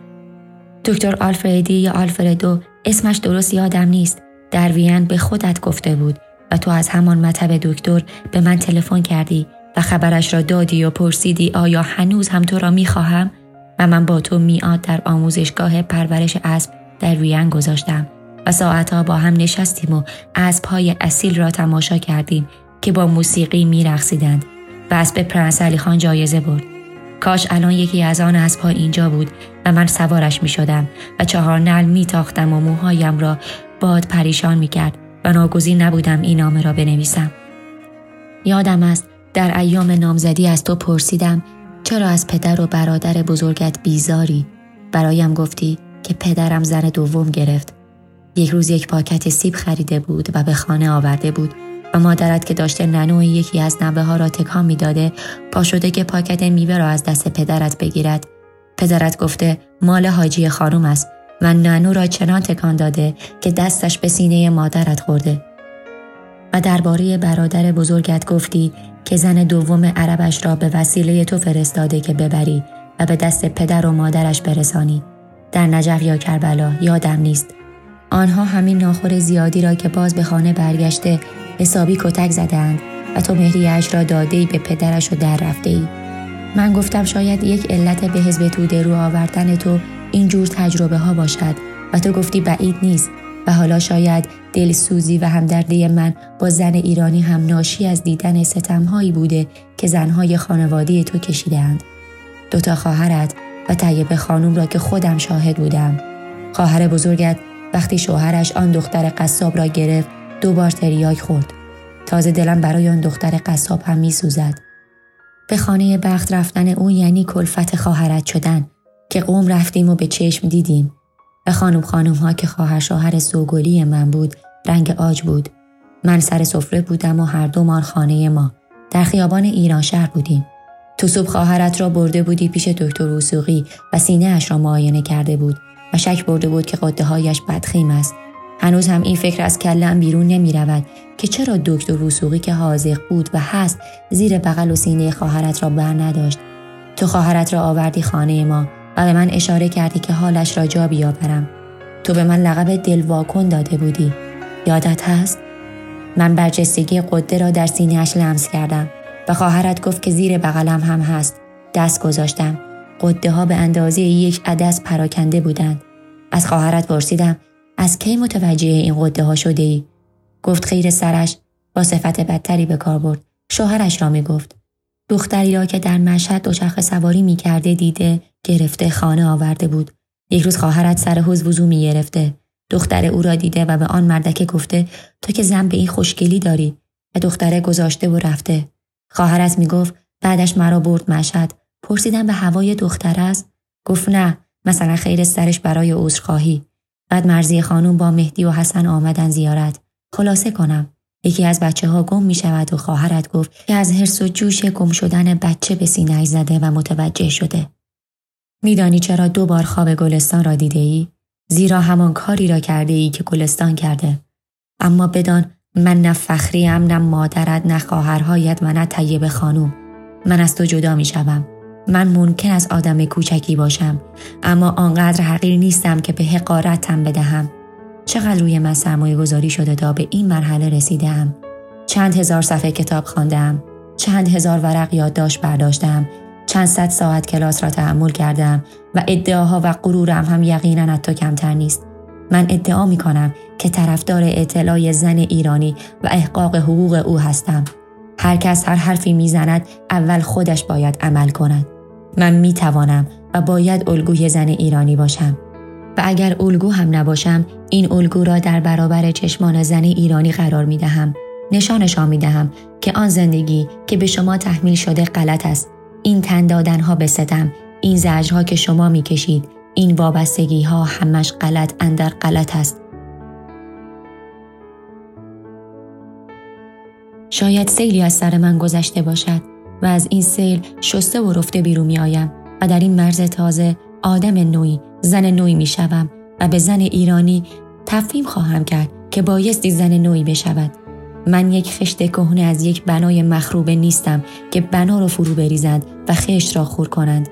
دکتر آلفردی یا آلفردو اسمش درست یادم نیست. در وین به خودت گفته بود و تو از همان مطب دکتر به من تلفن کردی و خبرش را دادی و پرسیدی آیا هنوز هم تو را می‌خواهم و من با تو میاد در آموزشگاه پرورش اسب در وین گذاشتم و ساعتها با هم نشستیم و اسبهای اصیل را تماشا کردیم که با موسیقی میرقصیدند و اسب پرنس علی خان جایزه برد. کاش الان یکی از آن اسبها اینجا بود و من سوارش می شدم و چهار نل می تاختم و موهایم را باد پریشان می کرد و ناگزیر نبودم این نامه را بنویسم. یادم است در ایام نامزدی از تو پرسیدم چرا از پدر و برادر بزرگت بیزاری؟ برایم گفتی که پدرم زن دوم گرفت. یک روز یک پاکت سیب خریده بود و به خانه آورده بود و مادرت که داشته ننو یکی از نوه ها را تکان می‌داده پا شده که پاکت میوه را از دست پدرت بگیرد. پدرت گفته مال حاجی خانوم است و ننو را چنان تکان داده که دستش به سینه مادرت خورده. و درباره برادر بزرگت گفتی که زن دوم عربش را به وسیله تو فرستاده که ببری و به دست پدر و مادرش برسانی. در نجف یا کربلا یادم نیست. آنها همین ناخور زیادی را که باز به خانه برگشته حسابی کتک زدند و تو مهریش را داده به پدرش و در رفته ای. من گفتم شاید یک علت به حزب توده رو آوردن تو اینجور تجربه ها باشد و تو گفتی بعید نیست و حالا شاید دلسوزی و همدردی من با زن ایرانی هم ناشی از دیدن ستمهایی بوده که زنهای خانواده تو کشیدند. دوتا خواهرت و طیب خانوم را که خودم شاهد بودم. خواهر بزرگت وقتی شوهرش آن دختر قصاب را گرفت دو بار تریاک خورد. تازه دلم برای آن دختر قصاب هم می سوزد. به خانه بخت رفتن او یعنی کلفت خواهرت شدن که قوم رفتیم و به چشم دیدیم. و خانم خانم ها که خواهر شوهر سوگلی من بود رنگ آج بود. من سر سفره بودم و هر دومان خانه ما. در خیابان ایران شهر بودیم. تو صبح خواهرت را برده بودی پیش دکتر وسوقی و سینه اش را معاینه کرده بود. و شک برده بود که قده هایش بدخیم است. هنوز هم این فکر از کلم بیرون نمی رود که چرا دکتر وسوقی که حاضق بود و هست زیر بغل و سینه خواهرت را بر نداشت. تو خواهرت را آوردی خانه ما و به من اشاره کردی که حالش را جا بیاورم. تو به من لقب دلواکن داده بودی. یادت هست؟ من برجستگی قده را در سینهاش لمس کردم و خواهرت گفت که زیر بغلم هم هست. دست گذاشتم. قده ها به اندازه یک عدس پراکنده بودند. از خواهرت پرسیدم از کی متوجه این قده ها شده ای؟ گفت خیر سرش با صفت بدتری به کار برد. شوهرش را می گفت دختری را که در مشهد دوچرخه سواری می کرده دیده گرفته خانه آورده بود. یک روز خواهرت سر حوز وضو می گرفته دختر او را دیده و به آن مردکه گفته تو که زن به این خوشگلی داری. و دختره گذاشته و رفته. خواهرت می گفت بعدش مرا برد مشهد. پرسیدم به هوای دختر است؟ گفت نه. مثلا خیر سرش برای عذرخواهی بعد مرزی خانم با مهدی و حسن آمدن زیارت خلاصه کنم یکی از بچه ها گم می شود و خواهرت گفت که از حرس و جوش گم شدن بچه به سینه زده و متوجه شده. میدانی چرا دو بار خواب گلستان را دیده ای؟ زیرا همان کاری را کرده ای که گلستان کرده. اما بدان من نه فخریم نه مادرت نه خواهرهایت و نه طیب خانوم. من از تو جدا می شوم. من ممکن از آدم کوچکی باشم اما آنقدر حقیر نیستم که به حقارتم بدهم. چقدر روی من سرمایه گذاری شده تا به این مرحله رسیدم؟ چند هزار صفحه کتاب خواندم چند هزار ورق یادداشت برداشتم چند صد ساعت کلاس را تحمل کردم و ادعاها و غرورم هم یقینا تو کمتر نیست. من ادعا می کنم که طرفدار اطلاع زن ایرانی و احقاق حقوق او هستم. هر کس هر حرفی می‌زند اول خودش باید عمل کند. من می توانم و باید الگوی زن ایرانی باشم و اگر الگو هم نباشم این الگو را در برابر چشمان زن ایرانی قرار می دهم. نشانشان می دهم که آن زندگی که به شما تحمیل شده غلط است. این تن دادن ها به ستم، این زجرها که شما می کشید، این وابستگی ها همش غلط اندر غلط است. شاید سیلی از سر من گذشته باشد و از این سیل شسته و رفته بیرون می آیم و در این مرز تازه آدم نوعی زن نوعی می شوم و به زن ایرانی تفهیم خواهم کرد که بایستی زن نوعی بشود. من یک خشت کهنه از یک بنای مخروبه نیستم که بنا را فرو بریزند و خشت را خور کنند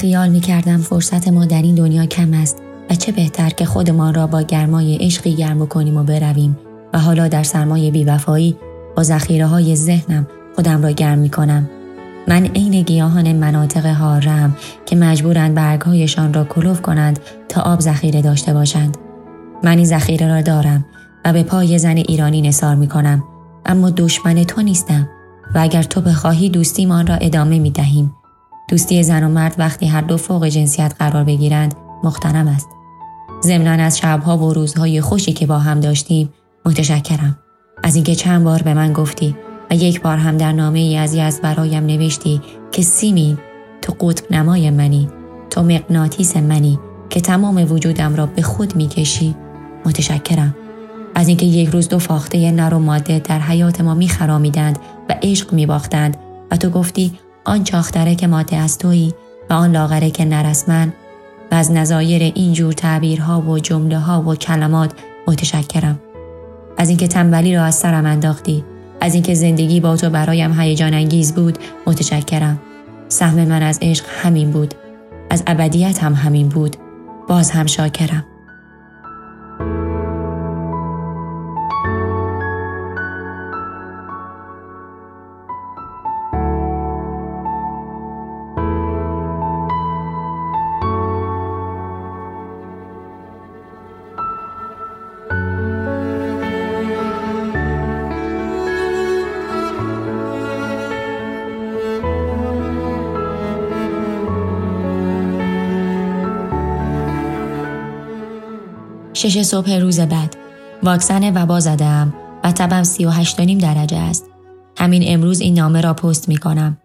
خیال می کردم فرصت ما در این دنیا کم است و چه بهتر که خودمان را با گرمای عشقی گرم کنیم و برویم و حالا در سرمای بیوفایی با ذخیره های ذهنم خودم را گرم می کنم. من عین گیاهان مناطق هارم که مجبورند برگهایشان را کلوف کنند تا آب ذخیره داشته باشند. من این ذخیره را دارم و به پای زن ایرانی نصار می کنم اما دشمن تو نیستم و اگر تو بخواهی دوستیمان را ادامه می دهیم دوستی زن و مرد وقتی هر دو فوق جنسیت قرار بگیرند مختنم است. ضمنا از شبها و روزهای خوشی که با هم داشتیم متشکرم. از اینکه چند بار به من گفتی و یک بار هم در نامه ای از یزد برایم نوشتی که سیمین تو قطب نمای منی تو مقناطیس منی که تمام وجودم را به خود می‌کشی متشکرم از اینکه یک روز دو فاخته نر و ماده در حیات ما میخرامیدند و عشق میباختند و تو گفتی آن چاختره که ماده از تویی و آن لاغره که نرسمن و از نظایر اینجور تعبیرها و جمله ها و کلمات متشکرم. از اینکه تنبلی را از سرم انداختی از اینکه زندگی با تو برایم هیجان انگیز بود متشکرم. سهم من از عشق همین بود. از ابدیت هم همین بود. باز هم شاکرم. شش صبح روز بعد واکسن وبا زدم و تبم 38 درجه است. همین امروز این نامه را پست می کنم.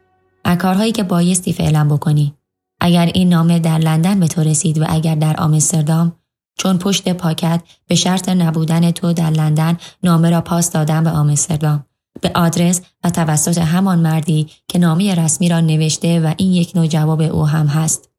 و کارهایی که بایستی فعلا بکنی. اگر این نامه در لندن به تو رسید و اگر در آمستردام چون پشت پاکت به شرط نبودن تو در لندن نامه را پاس دادم به آمستردام به آدرس و توسط همان مردی که نامه رسمی را نوشته و این یک نوع جواب او هم هست.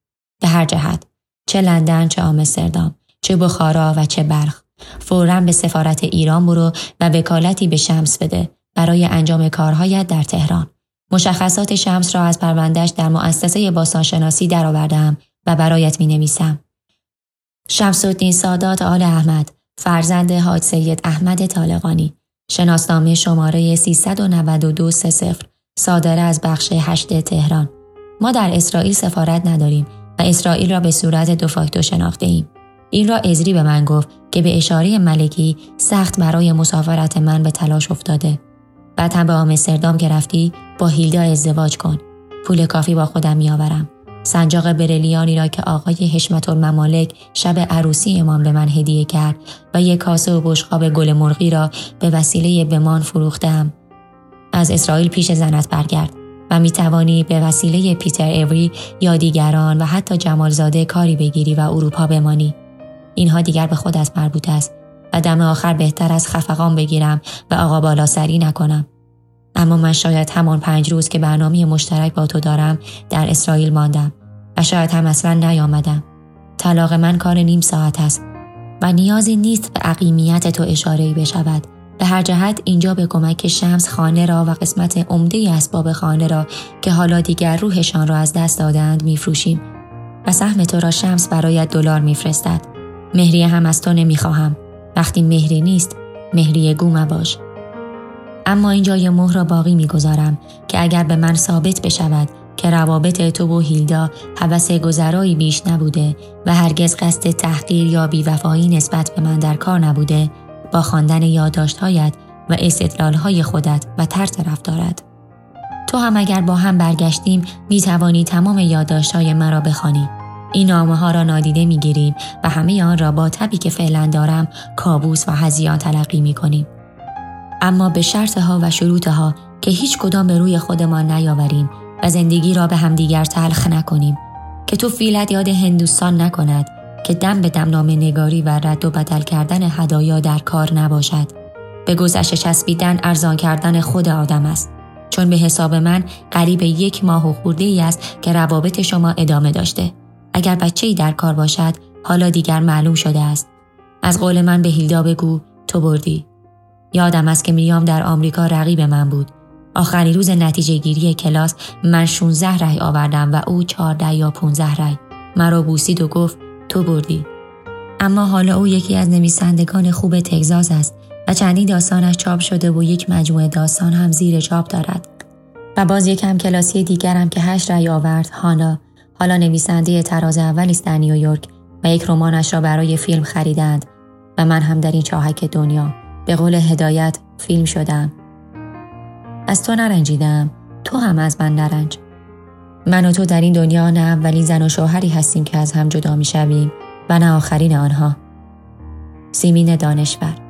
به هر جهت چه لندن چه آمستردام چه بخارا و چه برخ فورا به سفارت ایران برو و وکالتی به شمس بده برای انجام کارهایت در تهران مشخصات شمس را از پروندهش در مؤسسه باستانشناسی درآوردم و برایت می نویسم. شمس الدین سادات آل احمد فرزند حاج سید احمد طالقانی شناسنامه شماره 392 صفر صادره از بخش 8 تهران ما در اسرائیل سفارت نداریم و اسرائیل را به صورت دو فاکتو شناخته ایم. این را ازری به من گفت که به اشاره ملکی سخت برای مسافرت من به تلاش افتاده. بعد هم به آمستردام که رفتی با هیلدا ازدواج کن. پول کافی با خودم میآورم. سنجاق برلیانی را که آقای حشمت الممالک شب عروسی امان به من هدیه کرد و یک کاسه و بشقاب گل مرغی را به وسیله بمان فروختم. از اسرائیل پیش زنت برگرد و می توانی به وسیله پیتر اوری یا دیگران و حتی جمالزاده کاری بگیری و اروپا بمانی. اینها دیگر به خود از مربوط است و دم آخر بهتر از خفقان بگیرم و آقا بالا سری نکنم. اما من شاید همان پنج روز که برنامه مشترک با تو دارم در اسرائیل ماندم و شاید هم اصلا نیامدم. طلاق من کار نیم ساعت است و نیازی نیست به عقیمیت تو اشاره بشود. به هر جهت اینجا به کمک شمس خانه را و قسمت عمده اسباب خانه را که حالا دیگر روحشان را از دست دادند میفروشیم و سهم تو را شمس برایت دلار میفرستد. مهریه هم از تو نمی‌خواهم. وقتی مهری نیست مهریه گو باش. اما اینجا یه مهر را باقی می‌گذارم که اگر به من ثابت بشود که روابط تو و هیلدا حوث گذرایی بیش نبوده و هرگز قصد تحقیر یا بیوفایی نسبت به من در کار نبوده با خواندن یادداشتهایت و استدلالهای خودت و طرز رفتارت تو هم اگر با هم برگشتیم می توانی تمام یادداشتهای مرا بخوانی این نامه ها را نادیده می گیریم و همه آن را با تبی که فعلا دارم کابوس و هزیان تلقی می کنیم. اما به شرط ها و شروط ها که هیچ کدام به روی خودمان نیاوریم و زندگی را به همدیگر تلخ نکنیم که تو فیلت یاد هندوستان نکند که دم به دم نامه نگاری و رد و بدل کردن هدایا در کار نباشد. به گذشت چسبیدن ارزان کردن خود آدم است. چون به حساب من قریب یک ماه و خورده ای است که روابط شما ادامه داشته. اگر بچه ای در کار باشد حالا دیگر معلوم شده است. از قول من به هیلدا بگو تو بردی. یادم است که میام در آمریکا رقیب من بود. آخرین روز نتیجه گیری کلاس من 16 رای آوردم و او 14 یا 15 رای مرا بوسید و گفت تو بردی. اما حالا او یکی از نویسندگان خوب تگزاس است و چندین داستانش چاپ شده و یک مجموعه داستان هم زیر چاپ دارد. و باز یک هم کلاسی دیگرم که هشت رای آورد هانا. حالا نویسنده تراز اولی است در نیویورک و یک رمانش را برای فیلم خریدند و من هم در این چاهک دنیا به قول هدایت فیلم شدم. از تو نرنجیدم تو هم از من نرنج. من و تو در این دنیا نه اولین زن و شوهری هستیم که از هم جدا می شویم و نه آخرین آنها. سیمین دانشور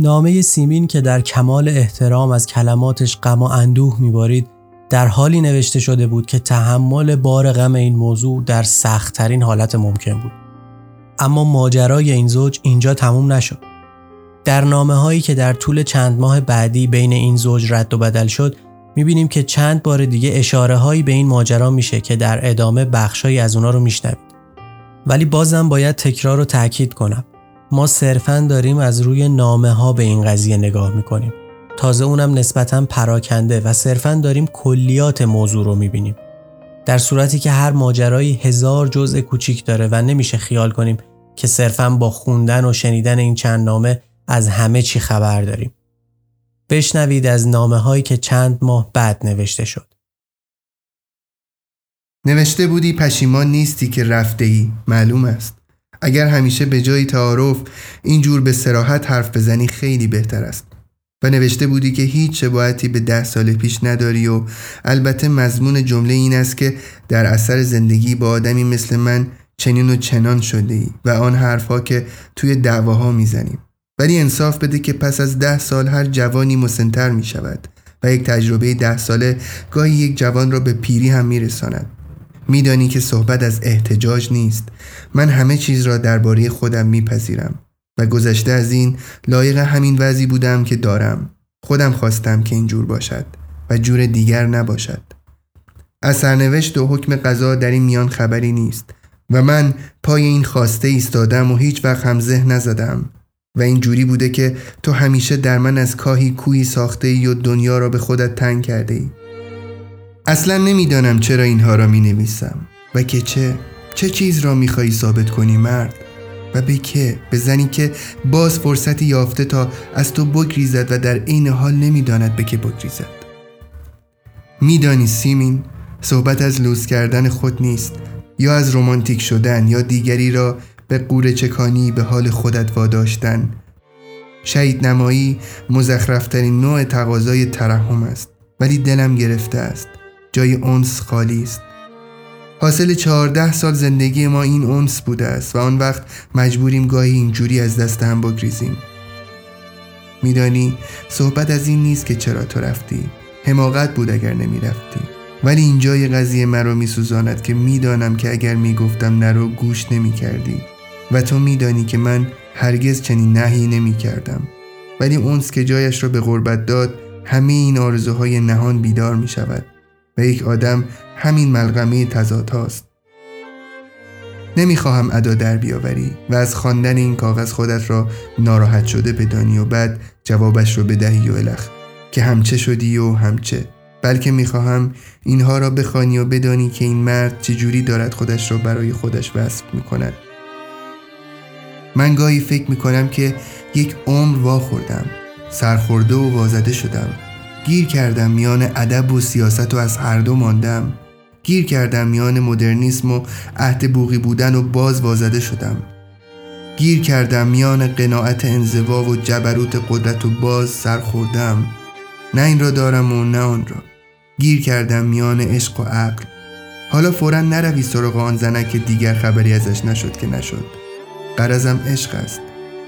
نامه سیمین که در کمال احترام از کلماتش غم و اندوه میبارید در حالی نوشته شده بود که تحمل بار غم این موضوع در سختترین حالت ممکن بود. اما ماجرای این زوج اینجا تموم نشد. در نامه هایی که در طول چند ماه بعدی بین این زوج رد و بدل شد می‌بینیم که چند بار دیگه اشاره هایی به این ماجرا میشه که در ادامه بخشهایی از اونا رو میشنوید. ولی بازم باید تکرار و تاکید کنم. ما صرفا داریم از روی نامه ها به این قضیه نگاه می‌کنیم. تازه اونم نسبتا پراکنده و صرفا داریم کلیات موضوع رو می‌بینیم. در صورتی که هر ماجرایی هزار جزء کوچیک داره و نمیشه خیال کنیم که صرفا با خوندن و شنیدن این چند نامه از همه چی خبر داریم. بشنوید از نامه هایی که چند ماه بعد نوشته شد. نوشته بودی پشیمان نیستی که رفته ای. معلوم است. اگر همیشه به جای تعارف اینجور به سراحت حرف بزنی خیلی بهتر است. و نوشته بودی که هیچ شباهتی به ده سال پیش نداری و البته مضمون جمله این است که در اثر زندگی با آدمی مثل من چنین و چنان شده ای و آن حرفها که توی دعواها می‌زنیم. ولی انصاف بده که پس از ده سال هر جوانی مسنتر می شود و یک تجربه ده ساله گاهی یک جوان را به پیری هم میرساند. میدانی که صحبت از احتجاج نیست. من همه چیز را درباره خودم میپذیرم و گذشته از این لایق همین وضعی بودم که دارم. خودم خواستم که اینجور باشد و جور دیگر نباشد. از سرنوشت و حکم قضا در این میان خبری نیست و من پای این خواسته ایستادم و هیچ وقت هم ذهن نزدم. و این جوری بوده که تو همیشه در من از کاهی کوی ساخته ای و دنیا را به خودت تنگ کرده ای اصلا نمی‌دانم چرا اینها را می نویسم و که چه چه چیز را می خواهی ثابت کنی مرد و به که به زنی که باز فرصتی یافته تا از تو بگریزد و در عین حال نمی‌داند به که بگریزد. میدانی سیمین صحبت از لوس کردن خود نیست یا از رمانتیک شدن یا دیگری را به قور چکانی به حال خودت واداشتن. شهید نمایی مزخرفترین نوع تقاضای ترحم است ولی دلم گرفته است. جای اونس خالی است. حاصل چهارده سال زندگی ما این اونس بوده است و آن وقت مجبوریم گاهی اینجوری از دست هم بگریزیم. میدانی صحبت از این نیست که چرا تو رفتی. حماقت بود اگر نمی‌رفتی. ولی اینجای قضیه مرا میسوزاند که می‌دانم که اگر می‌گفتم نرو گوش نمی‌کردی. و تو میدانی که من هرگز چنین نهی نمی‌کردم. ولی اونس که جایش را به غربت داد همه این آرزوهای نهان بیدار می شود یک آدم همین ملغمه تضاد هاست نمی‌خواهم ادا در بیاوری و از خواندن این کاغذ خودت را ناراحت شده بدانی و بعد جوابش رو بدهی و الخ که همچه شدی و همچه بلکه می‌خواهم اینها را بخوانی و بدانی که این مرد چجوری دارد خودش را برای خودش وصف می‌کند. من گاهی فکر می‌کنم که یک عمر وا خوردم سرخورده و وازده شدم. گیر کردم میان ادب و سیاست و از هر دو ماندم. گیر کردم میان مدرنیسم و عهد بوغی بودن و باز وازده شدم. گیر کردم میان قناعت انزوا و جبروت قدرت و باز سرخوردم نه این را دارم و نه آن را. گیر کردم میان عشق و عقل. حالا فورا نروی سراغ آن زنک که دیگر خبری ازش نشد که نشد. قرضم عشق است.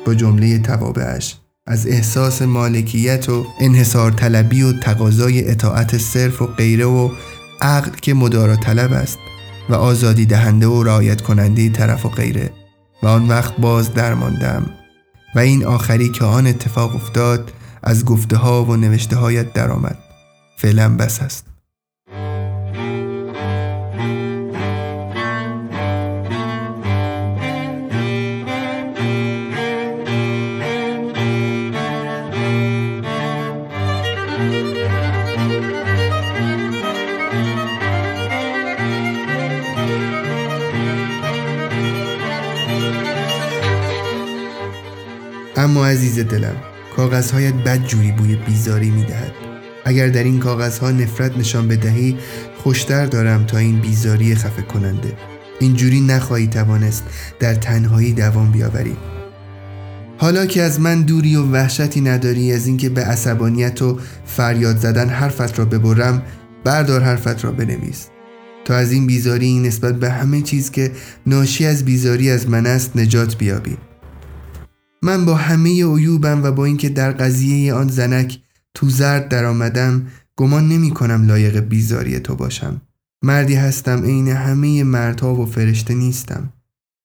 با جمله توابعش. از احساس مالکیت و انحصار طلبی و تقاضای اطاعت صرف و غیره و عقل که مدارا طلب است و آزادی دهنده و رعایت کننده طرف و غیره. و آن وقت باز درماندم. و این آخری که آن اتفاق افتاد از گفته ها و نوشته هایت درآمد. فعلا بس است. اما عزیز دلم کاغذهایت بد جوری بوی بیزاری می‌دهد. اگر در این کاغذها نفرت نشان بدهی خوشتر دارم تا این بیزاری خفه کننده. اینجوری نخواهی توانست در تنهایی دوام بیاوری. حالا که از من دوری و وحشتی نداری از اینکه به عصبانیت و فریاد زدن حرفت را ببرم بردار حرفت را بنویس. تا از این بیزاری نسبت به همه چیز که ناشی از بیزاری از من است نجات بیابی. من با همه عیوبم و با اینکه در قضیه آن زنک تو زرد در آمدم گمان نمی کنم لایق بیزاری تو باشم. مردی هستم عین همه مردها و فرشته نیستم.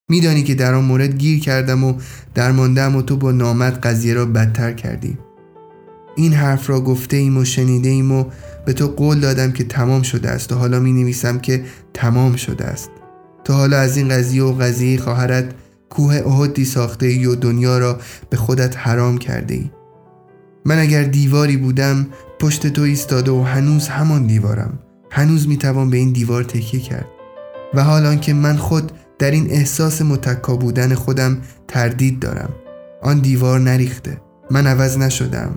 میدانی که در آن مورد گیر کردم و درماندم و تو با نامت قضیه را بدتر کردی. این حرف را گفته ایم و شنیده ایم و به تو قول دادم که تمام شده است و حالا می نویسم که تمام شده است. تا حالا از این قضیه و قضیه خواهرت کوه احدی ساخته ای و دنیا را به خودت حرام کرده ای من اگر دیواری بودم پشت تو ایستاده و هنوز همان دیوارم. هنوز می‌توان به این دیوار تکیه کرد. و حال که من خود در این احساس متکا بودن خودم تردید دارم. آن دیوار نریخته. من عوض نشدم.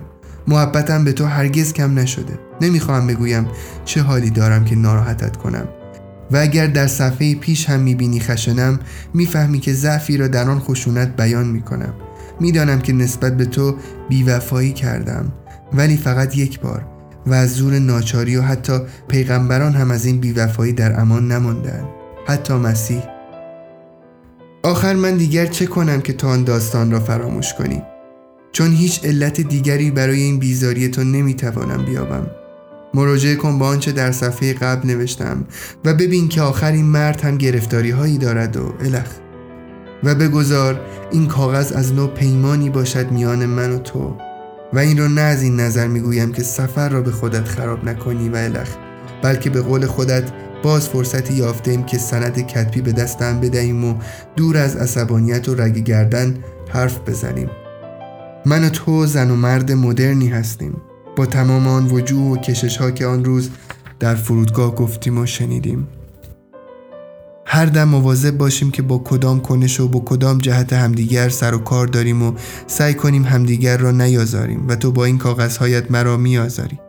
محبتم به تو هرگز کم نشده. نمی‌خواهم بگویم چه حالی دارم که ناراحتت کنم. و اگر در صفحه پیش هم می‌بینی خشنم می‌فهمی که ضعفی را در آن خشونت بیان می‌کنم. می‌دانم که نسبت به تو بیوفایی کردم ولی فقط یک بار و از زور ناچاری و حتی پیغمبران هم از این بیوفایی در امان نماندن حتی مسیح. آخر من دیگر چه کنم که تو آن داستان را فراموش کنی؟ چون هیچ علت دیگری برای این بیزاری تو نمی‌توانم بیابم. مراجعه کن با آنچه در صفحه قبل نوشتم و ببین که آخر این مرد هم گرفتاری هایی دارد و الخ و بگذار این کاغذ از نو پیمانی باشد میان من و تو. و این را نه از این نظر می‌گویم که سفر را به خودت خراب نکنی و الخ بلکه به قول خودت باز فرصتی یافتیم که سند کتبی به دستم بدهیم و دور از عصبانیت و رگ گردن حرف بزنیم. من و تو زن و مرد مدرنی هستیم. با تمام آن وجوه و کشش ها که آن روز در فرودگاه گفتیم و شنیدیم. هر دم مواظب باشیم که با کدام کنش و با کدام جهت همدیگر سر و کار داریم و سعی کنیم همدیگر را نیازاریم و تو با این کاغذهایت مرا میآزاری.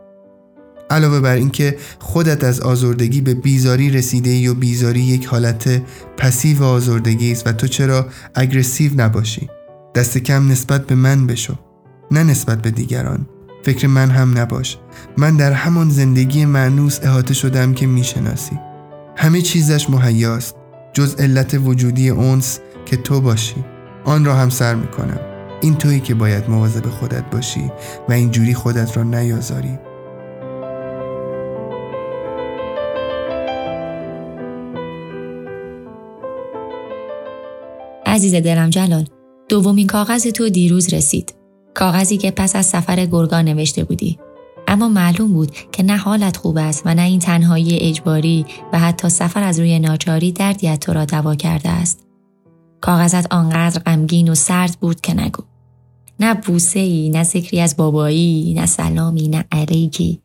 علاوه بر اینکه خودت از آزردگی به بیزاری رسیده ای و بیزاری یک حالت پسیو آزردگی است و تو چرا اگرسیو نباشی. دست کم نسبت به من بشو نه نسبت به دیگران. فکر من هم نباش. من در همان زندگی معنوس احاطه شدم که می‌شناسی. همه چیزش مهیاست جز علت وجودی اونس که تو باشی. آن را هم سر می‌کنم. این تویی که باید مواظب خودت باشی و اینجوری خودت را نیازاری. عزیز دلم جلال دومین کاغذ تو دیروز رسید. کاغذی که پس از سفر گرگان نوشته بودی. اما معلوم بود که نه حالت خوب است و نه این تنهایی اجباری و حتی سفر از روی ناچاری دردی تو را دوا کرده است. کاغذت آنقدر غمگین و سرد بود که نگو. نه بوسه ای نه ذکری از بابایی نه سلامی نه علیکی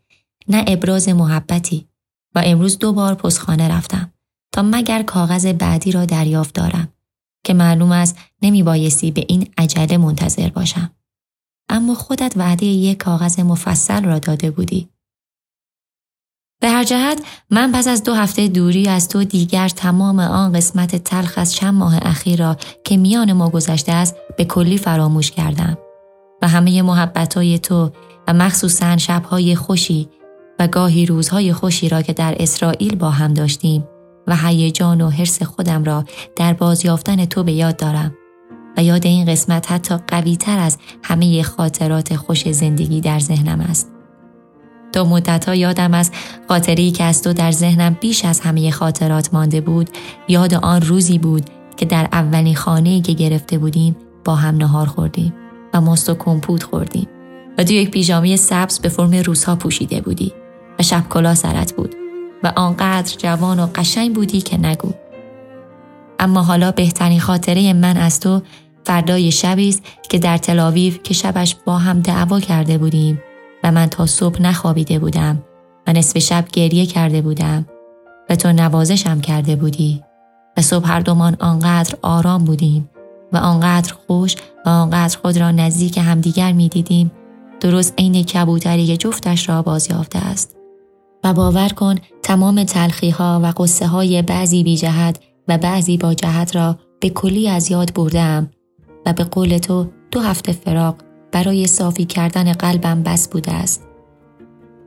نه ابراز محبتی. و امروز دو بار پستخانه رفتم تا مگر کاغذ بعدی را دریافت دارم که معلوم است نمی بایستی به این عجله منتظر باشم. اما خودت وعده یک کاغذ مفصل را داده بودی. به هر جهت من پس از دو هفته دوری از تو دیگر تمام آن قسمت تلخ از چند ماه اخیر را که میان ما گذشته است به کلی فراموش کردم و همه محبتهای تو و مخصوصا شبهای خوشی و گاهی روزهای خوشی را که در اسرائیل با هم داشتیم و هیجان و حرس خودم را در بازیافتن تو به یاد دارم و یاد این قسمت حتی قوی تر از همه خاطرات خوش زندگی در ذهنم است. تا مدت ها یادم از خاطری که از تو در ذهنم بیش از همه خاطرات مانده بود یاد آن روزی بود که در اولین خانه که گرفته بودیم با هم نهار خوردیم و ماست و کمپوت خوردیم و تو یک پیژامه سبز به فرم روزها پوشیده بودی و شب کلا سرت بود و آنقدر جوان و قشنگ بودی که نگو. اما حالا بهترین خاطره من از تو فردای شبی است که در تلاویو که شبش با هم دعوا کرده بودیم و من تا صبح نخوابیده بودم و نصف شب گریه کرده بودم و تو نوازشم کرده بودی و صبح هر دومان آنقدر آرام بودیم و آنقدر خوش و آنقدر خود را نزدیک همدیگر می‌دیدیم درست عین کبوتری جفتش را بازیافته است. و باور کن تمام تلخی ها و قصه های بعضی بی جهت و بعضی با جهت را به کلی از یاد بردم و به قول تو دو هفته فراق برای صافی کردن قلبم بس بوده است.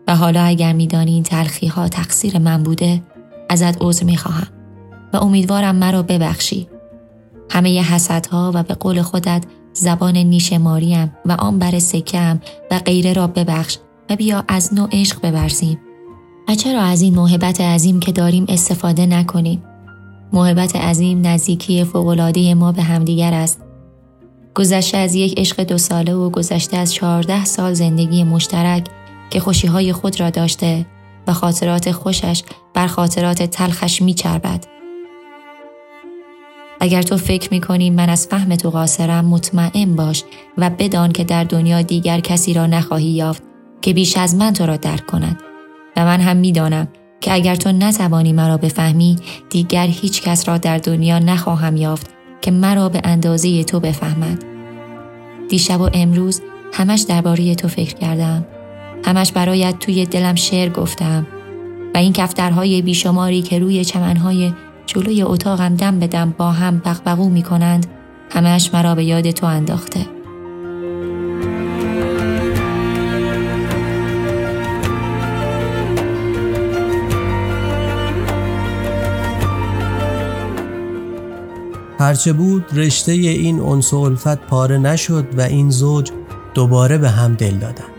و حالا اگر میدانی این تلخی ها تقصیر من بوده ازت عذر می خواهم و امیدوارم مرا ببخشی. همه حسدها و به قول خودت زبان نیش ماریم و آن بر سکم و غیره را ببخش و بیا از نو عشق ببرزیم و چرا از این محبت عظیم که داریم استفاده نکنیم؟ محبت عظیم نزدیکی فوقالعاده ما به همدیگر است. گذشته از یک عشق دو ساله و گذشته از چهارده سال زندگی مشترک که خوشیهای خود را داشته و خاطرات خوشش بر خاطرات تلخش میچربد. اگر تو فکر می‌کنی من از فهم تو قاصرم مطمئن باش و بدان که در دنیا دیگر کسی را نخواهی یافت که بیش از من تو را درک کند. و من هم می‌دانم که اگر تو نتوانی مرا بفهمی دیگر هیچ کس را در دنیا نخواهم یافت که مرا به اندازه تو بفهمد. دیشب و امروز همش درباره تو فکر کردم. همش برایت توی دلم شعر گفتم و این کفترهای بیشماری که روی چمنهای جلوی اتاقم دم بدم با هم بغبغو می کنند همش مرا به یاد تو انداخته. هرچه بود رشته این انس الفت پاره نشد و این زوج دوباره به هم دل دادن.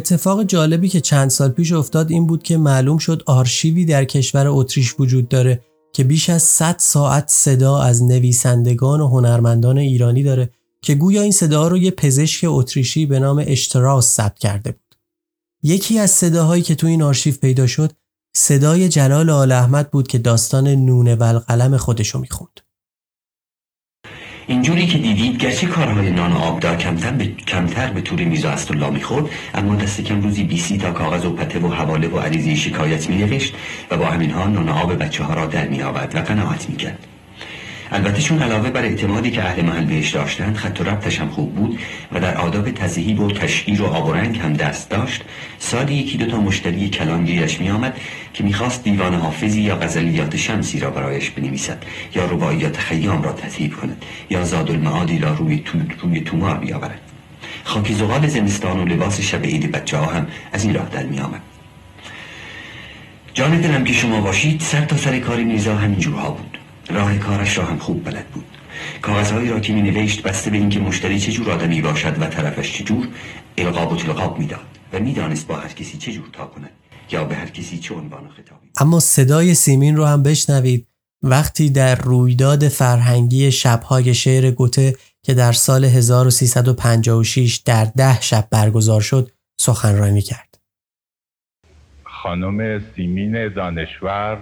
اتفاق جالبی که چند سال پیش افتاد این بود که معلوم شد آرشیوی در کشور اتریش وجود داره که بیش از 100 ساعت صدا از نویسندگان و هنرمندان ایرانی داره که گویا این صدا رو یه پزشک اتریشی به نام اشتراس ثبت کرده بود. یکی از صداهایی که تو این آرشیو پیدا شد صدای جلال آل احمد بود که داستان نونه و القلم خودشو می‌خوند. اینجوری که دیدید گرچه کارهای نان و آبدار کمتر به, کمتر به طور میزا الله می‌خورد اما دست کم روزی بیسی تا کاغذ و پته و حواله و عریضی شکایت مینوشت و با همین ها نان آب بچه ها را در می آورد و قناعت می‌کرد. البته چون علاوه بر اعتمادی که اهل محل بهش داشتند خط و ربطش هم خوب بود و در آداب تزهیب و تشکیر و آب و رنگ هم دست داشت سالی یکی دو تا مشتری کلان گیرش می آمد که می‌خواست دیوان حافظی یا غزلیات شمسی را برایش بنویسد یا رباعیات خیام را تذهیب کند یا زاد المعادی را روی, تو روی تومار بیاورد. خاکی زغال زمستان و لباس شب عید بچه ها هم از این راه در می آمد جان دلم که شما باشید سر تا سر کاری میرزا همین جورها بود. راه کارش را هم خوب بلد بود. کاغذهایی را که می نوشت بسته به اینکه مشتری چه جور آدمی باشد و طرفش چه جور القاب و تلقاب می‌داد و می‌دانست با هر کسی چه جور تا کند یا به هر کسی چه عنوان خطابی اما صدای سیمین رو هم بشنوید. وقتی در رویداد فرهنگی شبهای شعر گوته که در سال 1356 در ده شب برگزار شد سخنرانی کرد. خانم سیمین دانشور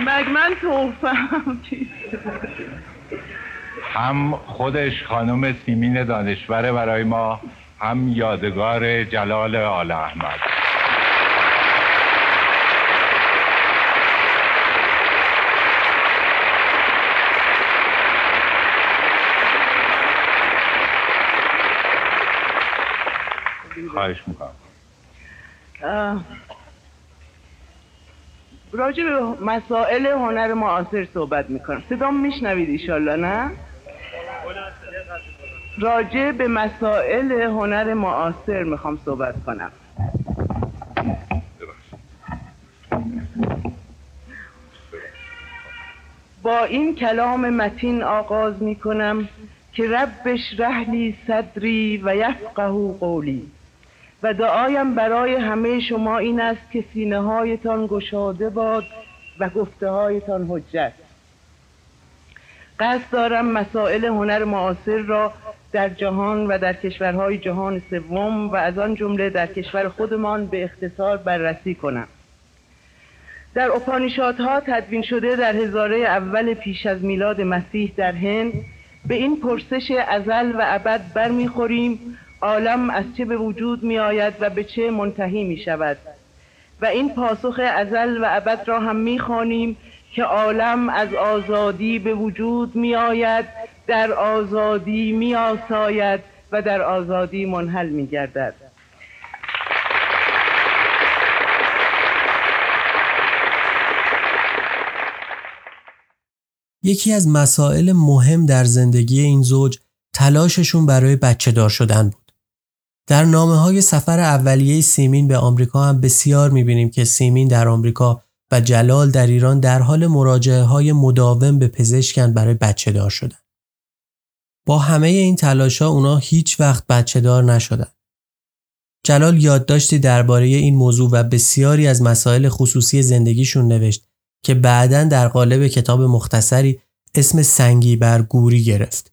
مگ من توفم؟ هم خودش خانم سیمین دانشوره برای ما هم یادگار جلال آل احمد. خواهش می‌کنم. راجع به مسائل هنر معاصر صحبت می‌کنم. صدام میشنوید ایشالله نه؟ راجع به مسائل هنر معاصر می‌خوام صحبت کنم. با این کلام متین آغاز می‌کنم که ربش رحلی صدری و یفقه قولی. و دعایم برای همه شما این است که سینه هایتان گشاده باد و گفته هایتان حجت. قصد دارم مسائل هنر معاصر را در جهان و در کشورهای جهان سوم و از آن جمله در کشور خودمان به اختصار بررسی کنم. در اپانیشادها تدوین شده در هزاره اول پیش از میلاد مسیح در هند به این پرسش ازل و ابد برمیخوریم عالم از چه به وجود می آید و به چه منتهی می شود و این پاسخ ازل و ابد را هم می خانیم که عالم از آزادی به وجود می آید در آزادی می آساید و در آزادی منحل می گردد یکی از مسائل مهم در زندگی این زوج تلاششون برای بچه دار شدن بود. در نامه های سفر اولیه سیمین به آمریکا هم بسیار می‌بینیم که سیمین در آمریکا و جلال در ایران در حال مراجعه های مداوم به پزشکن برای بچه دار شدن. با همه این تلاش ها اونا هیچ وقت بچه دار نشدن. جلال یادداشتی درباره این موضوع و بسیاری از مسائل خصوصی زندگیشون نوشت که بعدا در قالب کتاب مختصری اسم سنگی بر گوری گرفت.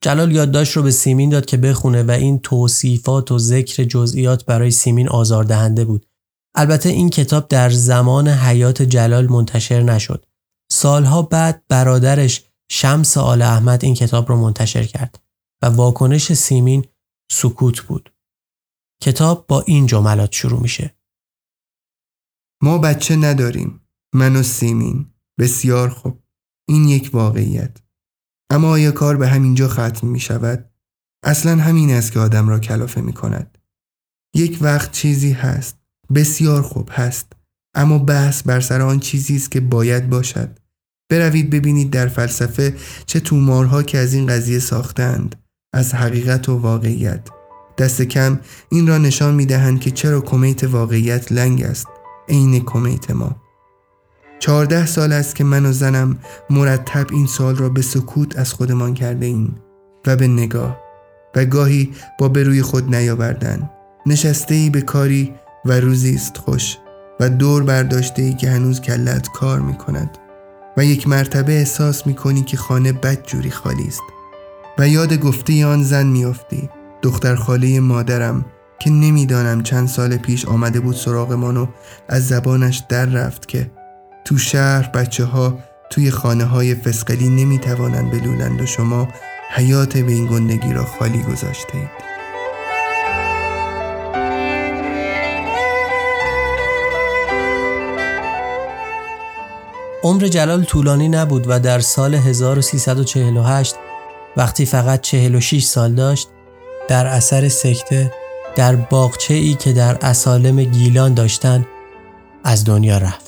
جلال یادداشت رو به سیمین داد که بخونه و این توصیفات و ذکر جزئیات برای سیمین آزاردهنده بود. البته این کتاب در زمان حیات جلال منتشر نشد. سالها بعد برادرش شمس آل احمد این کتاب رو منتشر کرد و واکنش سیمین سکوت بود. کتاب با این جملات شروع میشه. ما بچه نداریم. من و سیمین. بسیار خوب. این یک واقعیت. اما آیا کار به همینجا ختم می شود؟ اصلا همین است که آدم را کلافه می کند. یک وقت چیزی هست. بسیار خوب هست. اما بحث بر سر آن چیزی است که باید باشد. بروید ببینید در فلسفه چه تومارها که از این قضیه ساختند. از حقیقت و واقعیت. دست کم این را نشان می دهند که چرا کمیت واقعیت لنگ است عین کمیت ما چهارده سال است که من و زنم مرتب این سال را به سکوت از خودمان کرده ایم و به نگاه و گاهی با به روی خود نیاوردن. نشسته ای به کاری و روزی است خوش و دور برداشته ای که هنوز کلت کار می کند و یک مرتبه احساس می کنی که خانه بد جوری خالی است و یاد گفته آن زن میافتی. دختر خاله مادرم که نمی‌دانم چند سال پیش آمده بود سراغمان و از زبانش در رفت که تو شهر بچه ها توی خانه های فسقلی نمی توانند بلولند و شما حیات به این گندگی را خالی گذاشته اید. عمر جلال طولانی نبود و در سال 1348 وقتی فقط 46 سال داشت در اثر سکته در باغچه ای که در اسالم گیلان داشتن از دنیا رفت.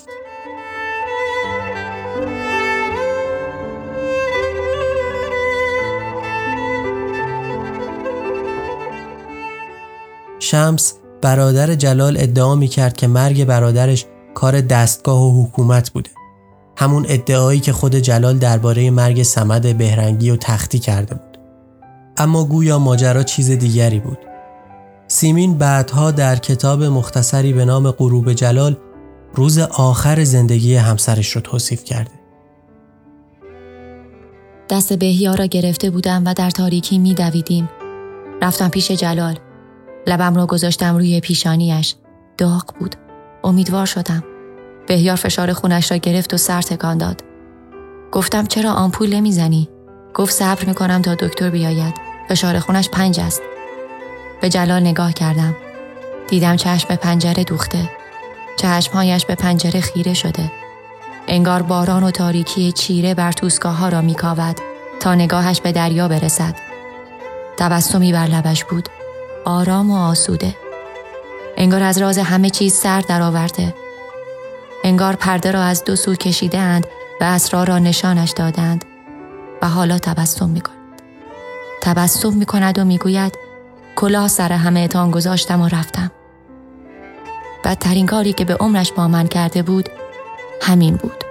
شمس برادر جلال ادعا می کرد که مرگ برادرش کار دستگاه و حکومت بوده. همون ادعایی که خود جلال درباره مرگ سمد بهرنگی و تختی کرده بود. اما گویا ماجرا چیز دیگری بود. سیمین بعدها در کتاب مختصری به نام غروب جلال روز آخر زندگی همسرش رو توصیف کرده. دست بهیا را گرفته بودم و در تاریکی می دویدیم. رفتم پیش جلال. لبم را گذاشتم روی پیشانیش. داغ بود. امیدوار شدم. بهیار فشار خونش را گرفت و سر تکان داد. گفتم چرا آمپول نمی‌زنی؟ گفت صبر می‌کنم تا دکتر بیاید. فشار خونش پنج است. به جلال نگاه کردم. دیدم چشم به پنجره دوخته. چشمهایش به پنجره خیره شده. انگار باران و تاریکی چیره بر توسکاه ها را میکاود تا نگاهش به دریا برسد. تبسمی بر لبش بود. آرام و آسوده. انگار از راز همه چیز سر درآورده. انگار پرده را از دو سو کشیدند و اسرار را نشانش دادند و حالا تبسم می کند. تبسم می کند و می گوید کلاه سر همه اتان گذاشتم و رفتم. بدترین کاری که به عمرش با من کرده بود همین بود.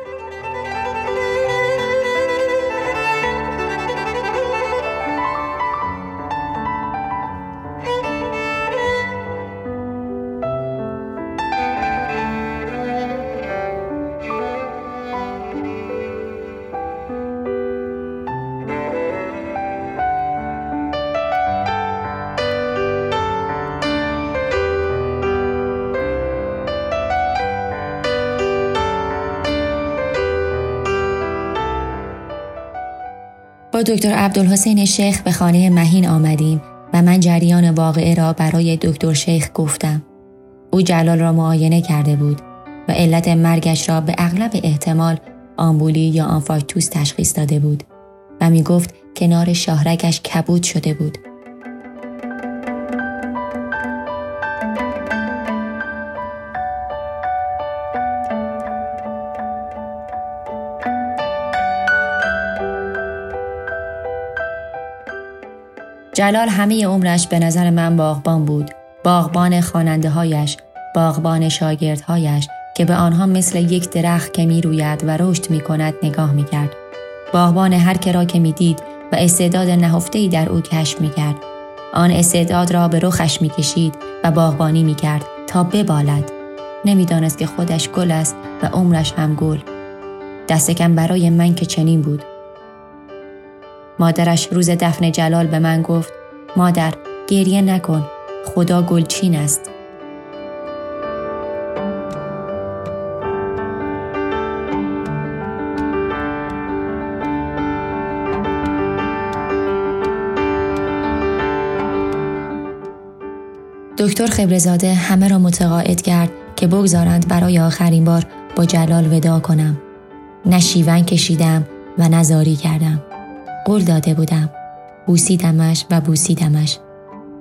دکتر عبدالحسین شیخ به خانه مهین آمدیم و من جریان واقعه را برای دکتر شیخ گفتم. او جلال را معاینه کرده بود و علت مرگش را به اغلب احتمال آمبولی یا آنفاکتوس تشخیص داده بود و می گفت کنار شاهرگش کبود شده بود جلال همه عمرش به نظر من باغبان بود. باغبان خاننده هایش، باغبان شاگردهایش که به آنها مثل یک درخت که می روید و رشد می کند نگاه می کرد. باغبان هر که را که می دید و استعداد نهفتهی در او کشف می کرد. آن استعداد را به رخش می کشید و باغبانی می کرد تا ببالد. نمی‌دانست که خودش گل است و عمرش هم گل. دست کم برای من که چنین بود. مادرش روز دفن جلال به من گفت مادر گریه نکن خدا گلچین است دکتر خبرزاده همه را متقاعد کرد که بگذارند برای آخرین بار با جلال ودا کنم. نه کشیدم و نزاری کردم. قول داده بودم. بوسیدمش و بوسیدمش.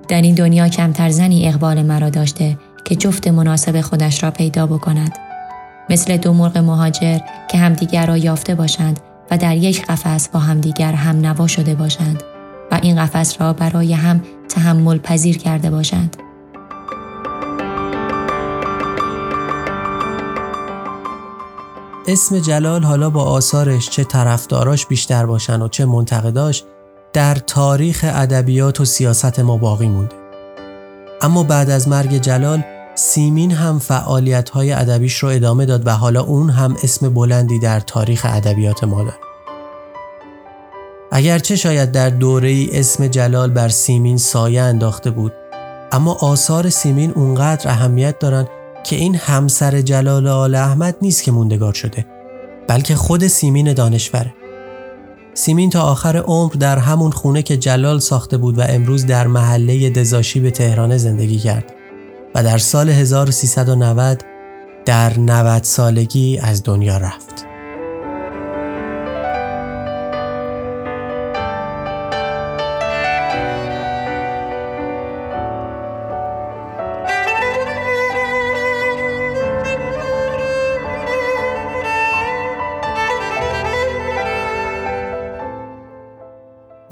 در این دنیا کمتر زنی اقبال مرا داشته که جفت مناسب خودش را پیدا بکند. مثل دو مرغ مهاجر که همدیگر را یافته باشند و در یک قفس با همدیگر هم نوا شده باشند و این قفس را برای هم تحمل پذیر کرده باشند. اسم جلال حالا با آثارش چه طرفداراش بیشتر باشن و چه منتقداش در تاریخ ادبیات و سیاست ما باقی مونده. اما بعد از مرگ جلال سیمین هم فعالیت های ادبیش رو ادامه داد و حالا اون هم اسم بلندی در تاریخ ادبیات ما داره. اگرچه شاید در دوره ای اسم جلال بر سیمین سایه انداخته بود اما آثار سیمین اونقدر اهمیت دارن که این همسر جلال آل احمد نیست که موندگار شده بلکه خود سیمین دانشوره سیمین تا آخر عمر در همون خونه که جلال ساخته بود و امروز در محله دزاشی به تهران زندگی کرد و در سال 1390 در 90 سالگی از دنیا رفت.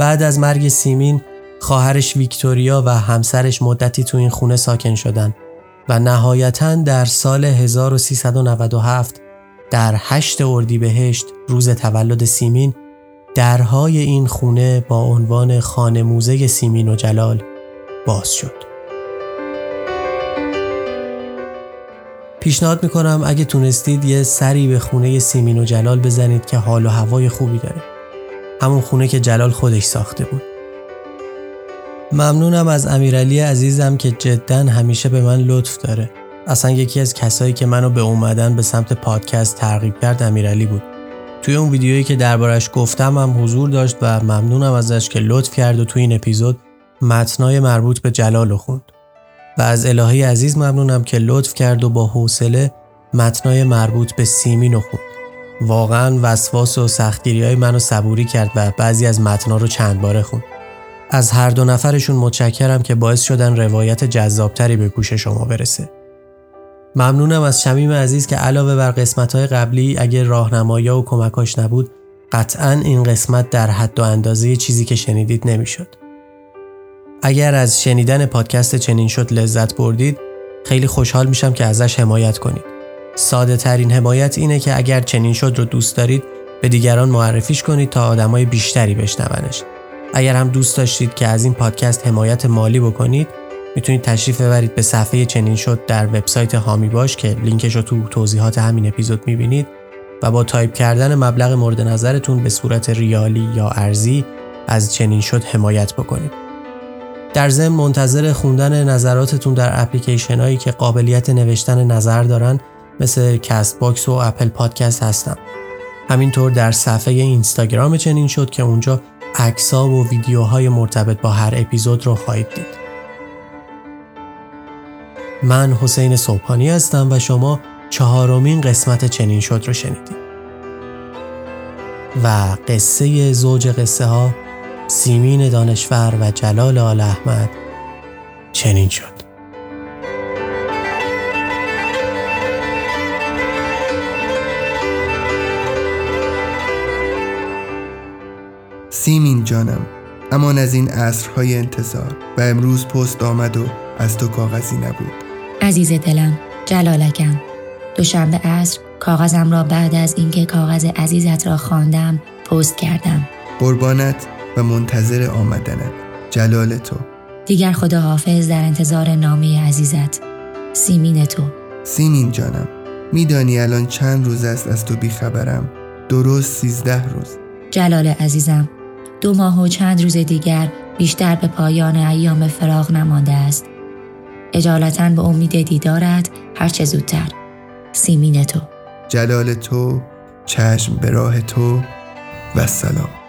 بعد از مرگ سیمین خواهرش ویکتوریا و همسرش مدتی تو این خونه ساکن شدن و نهایتا در سال 1397 در هشت اردیبهشت روز تولد سیمین درهای این خونه با عنوان خانه موزه سیمین و جلال باز شد. پیشنهاد می‌کنم اگه تونستید یه سری به خونه سیمین و جلال بزنید که حال و هوای خوبی داره. همون خونه که جلال خودش ساخته بود. ممنونم از امیرعلی عزیزم که جدا همیشه به من لطف داره. اصلا یکی از کسایی که منو به اومدن به سمت پادکست ترغیب کرد امیرعلی بود. توی اون ویدیویی که دربارش گفتم هم حضور داشت و ممنونم ازش که لطف کرد و توی این اپیزود متنای مربوط به جلال رو خوند. و از الهی عزیز ممنونم که لطف کرد و با حوصله متنای مربوط به سیمین رو خوند. واقعا وسواس و سختگیری های منو صبوری کرد و بعضی از متنا رو چند باره خوند. از هر دو نفرشون متشکرم که باعث شدن روایت جذابتری به گوش شما برسه. ممنونم از شمیم عزیز که علاوه بر قسمت‌های قبلی اگر راهنمایی و کمکاش نبود قطعا این قسمت در حد و اندازه چیزی که شنیدید نمی‌شد. اگر از شنیدن پادکست چنین شد لذت بردید خیلی خوشحال میشم که ازش حمایت کنید. ساده ترین حمایت اینه که اگر چنین شد رو دوست دارید به دیگران معرفیش کنید تا آدمای بیشتری بشنونش. اگر هم دوست داشتید که از این پادکست حمایت مالی بکنید می‌تونید تشریف ببرید به صفحه چنین شد در وبسایت حامی باش که لینکش رو تو توضیحات همین اپیزود می‌بینید و با تایپ کردن مبلغ مورد نظرتون به صورت ریالی یا ارزی از چنین شد حمایت بکنید. در ضمن منتظر خوندن نظراتتون در اپلیکیشن هایی که قابلیت نوشتن نظر دارن مثل Castbox و Apple Podcast هستم. همینطور در صفحه اینستاگرام چنین شد که اونجا عکس‌ها و ویدیوهای مرتبط با هر اپیزود رو خواهید دید. من حسین صبحانی هستم و شما چهارمین قسمت چنین شد رو شنیدید. و قصه زوج قصه ها سیمین دانشور و جلال آل احمد چنین شد. سیمین جانم. امان از این عصرهای انتظار و امروز پست آمد و از تو کاغذی نبود. عزیز دلم جلالکم. دوشنبه عصر کاغذم را بعد از اینکه کاغذ عزیزت را خواندم پست کردم. قربانت و منتظر آمدنت. جلال تو. دیگر خدا حافظ در انتظار نامه عزیزت. سیمین تو. سیمین جانم میدانی الان چند روز است از تو بیخبرم؟ درست سیزده روز. جلال عزیزم دو ماه و چند روز دیگر بیشتر به پایان ایام فراغ نمانده است. اجالتا به امید دیدارت هرچه زودتر. سیمین تو جلال تو چشم به راه تو و سلام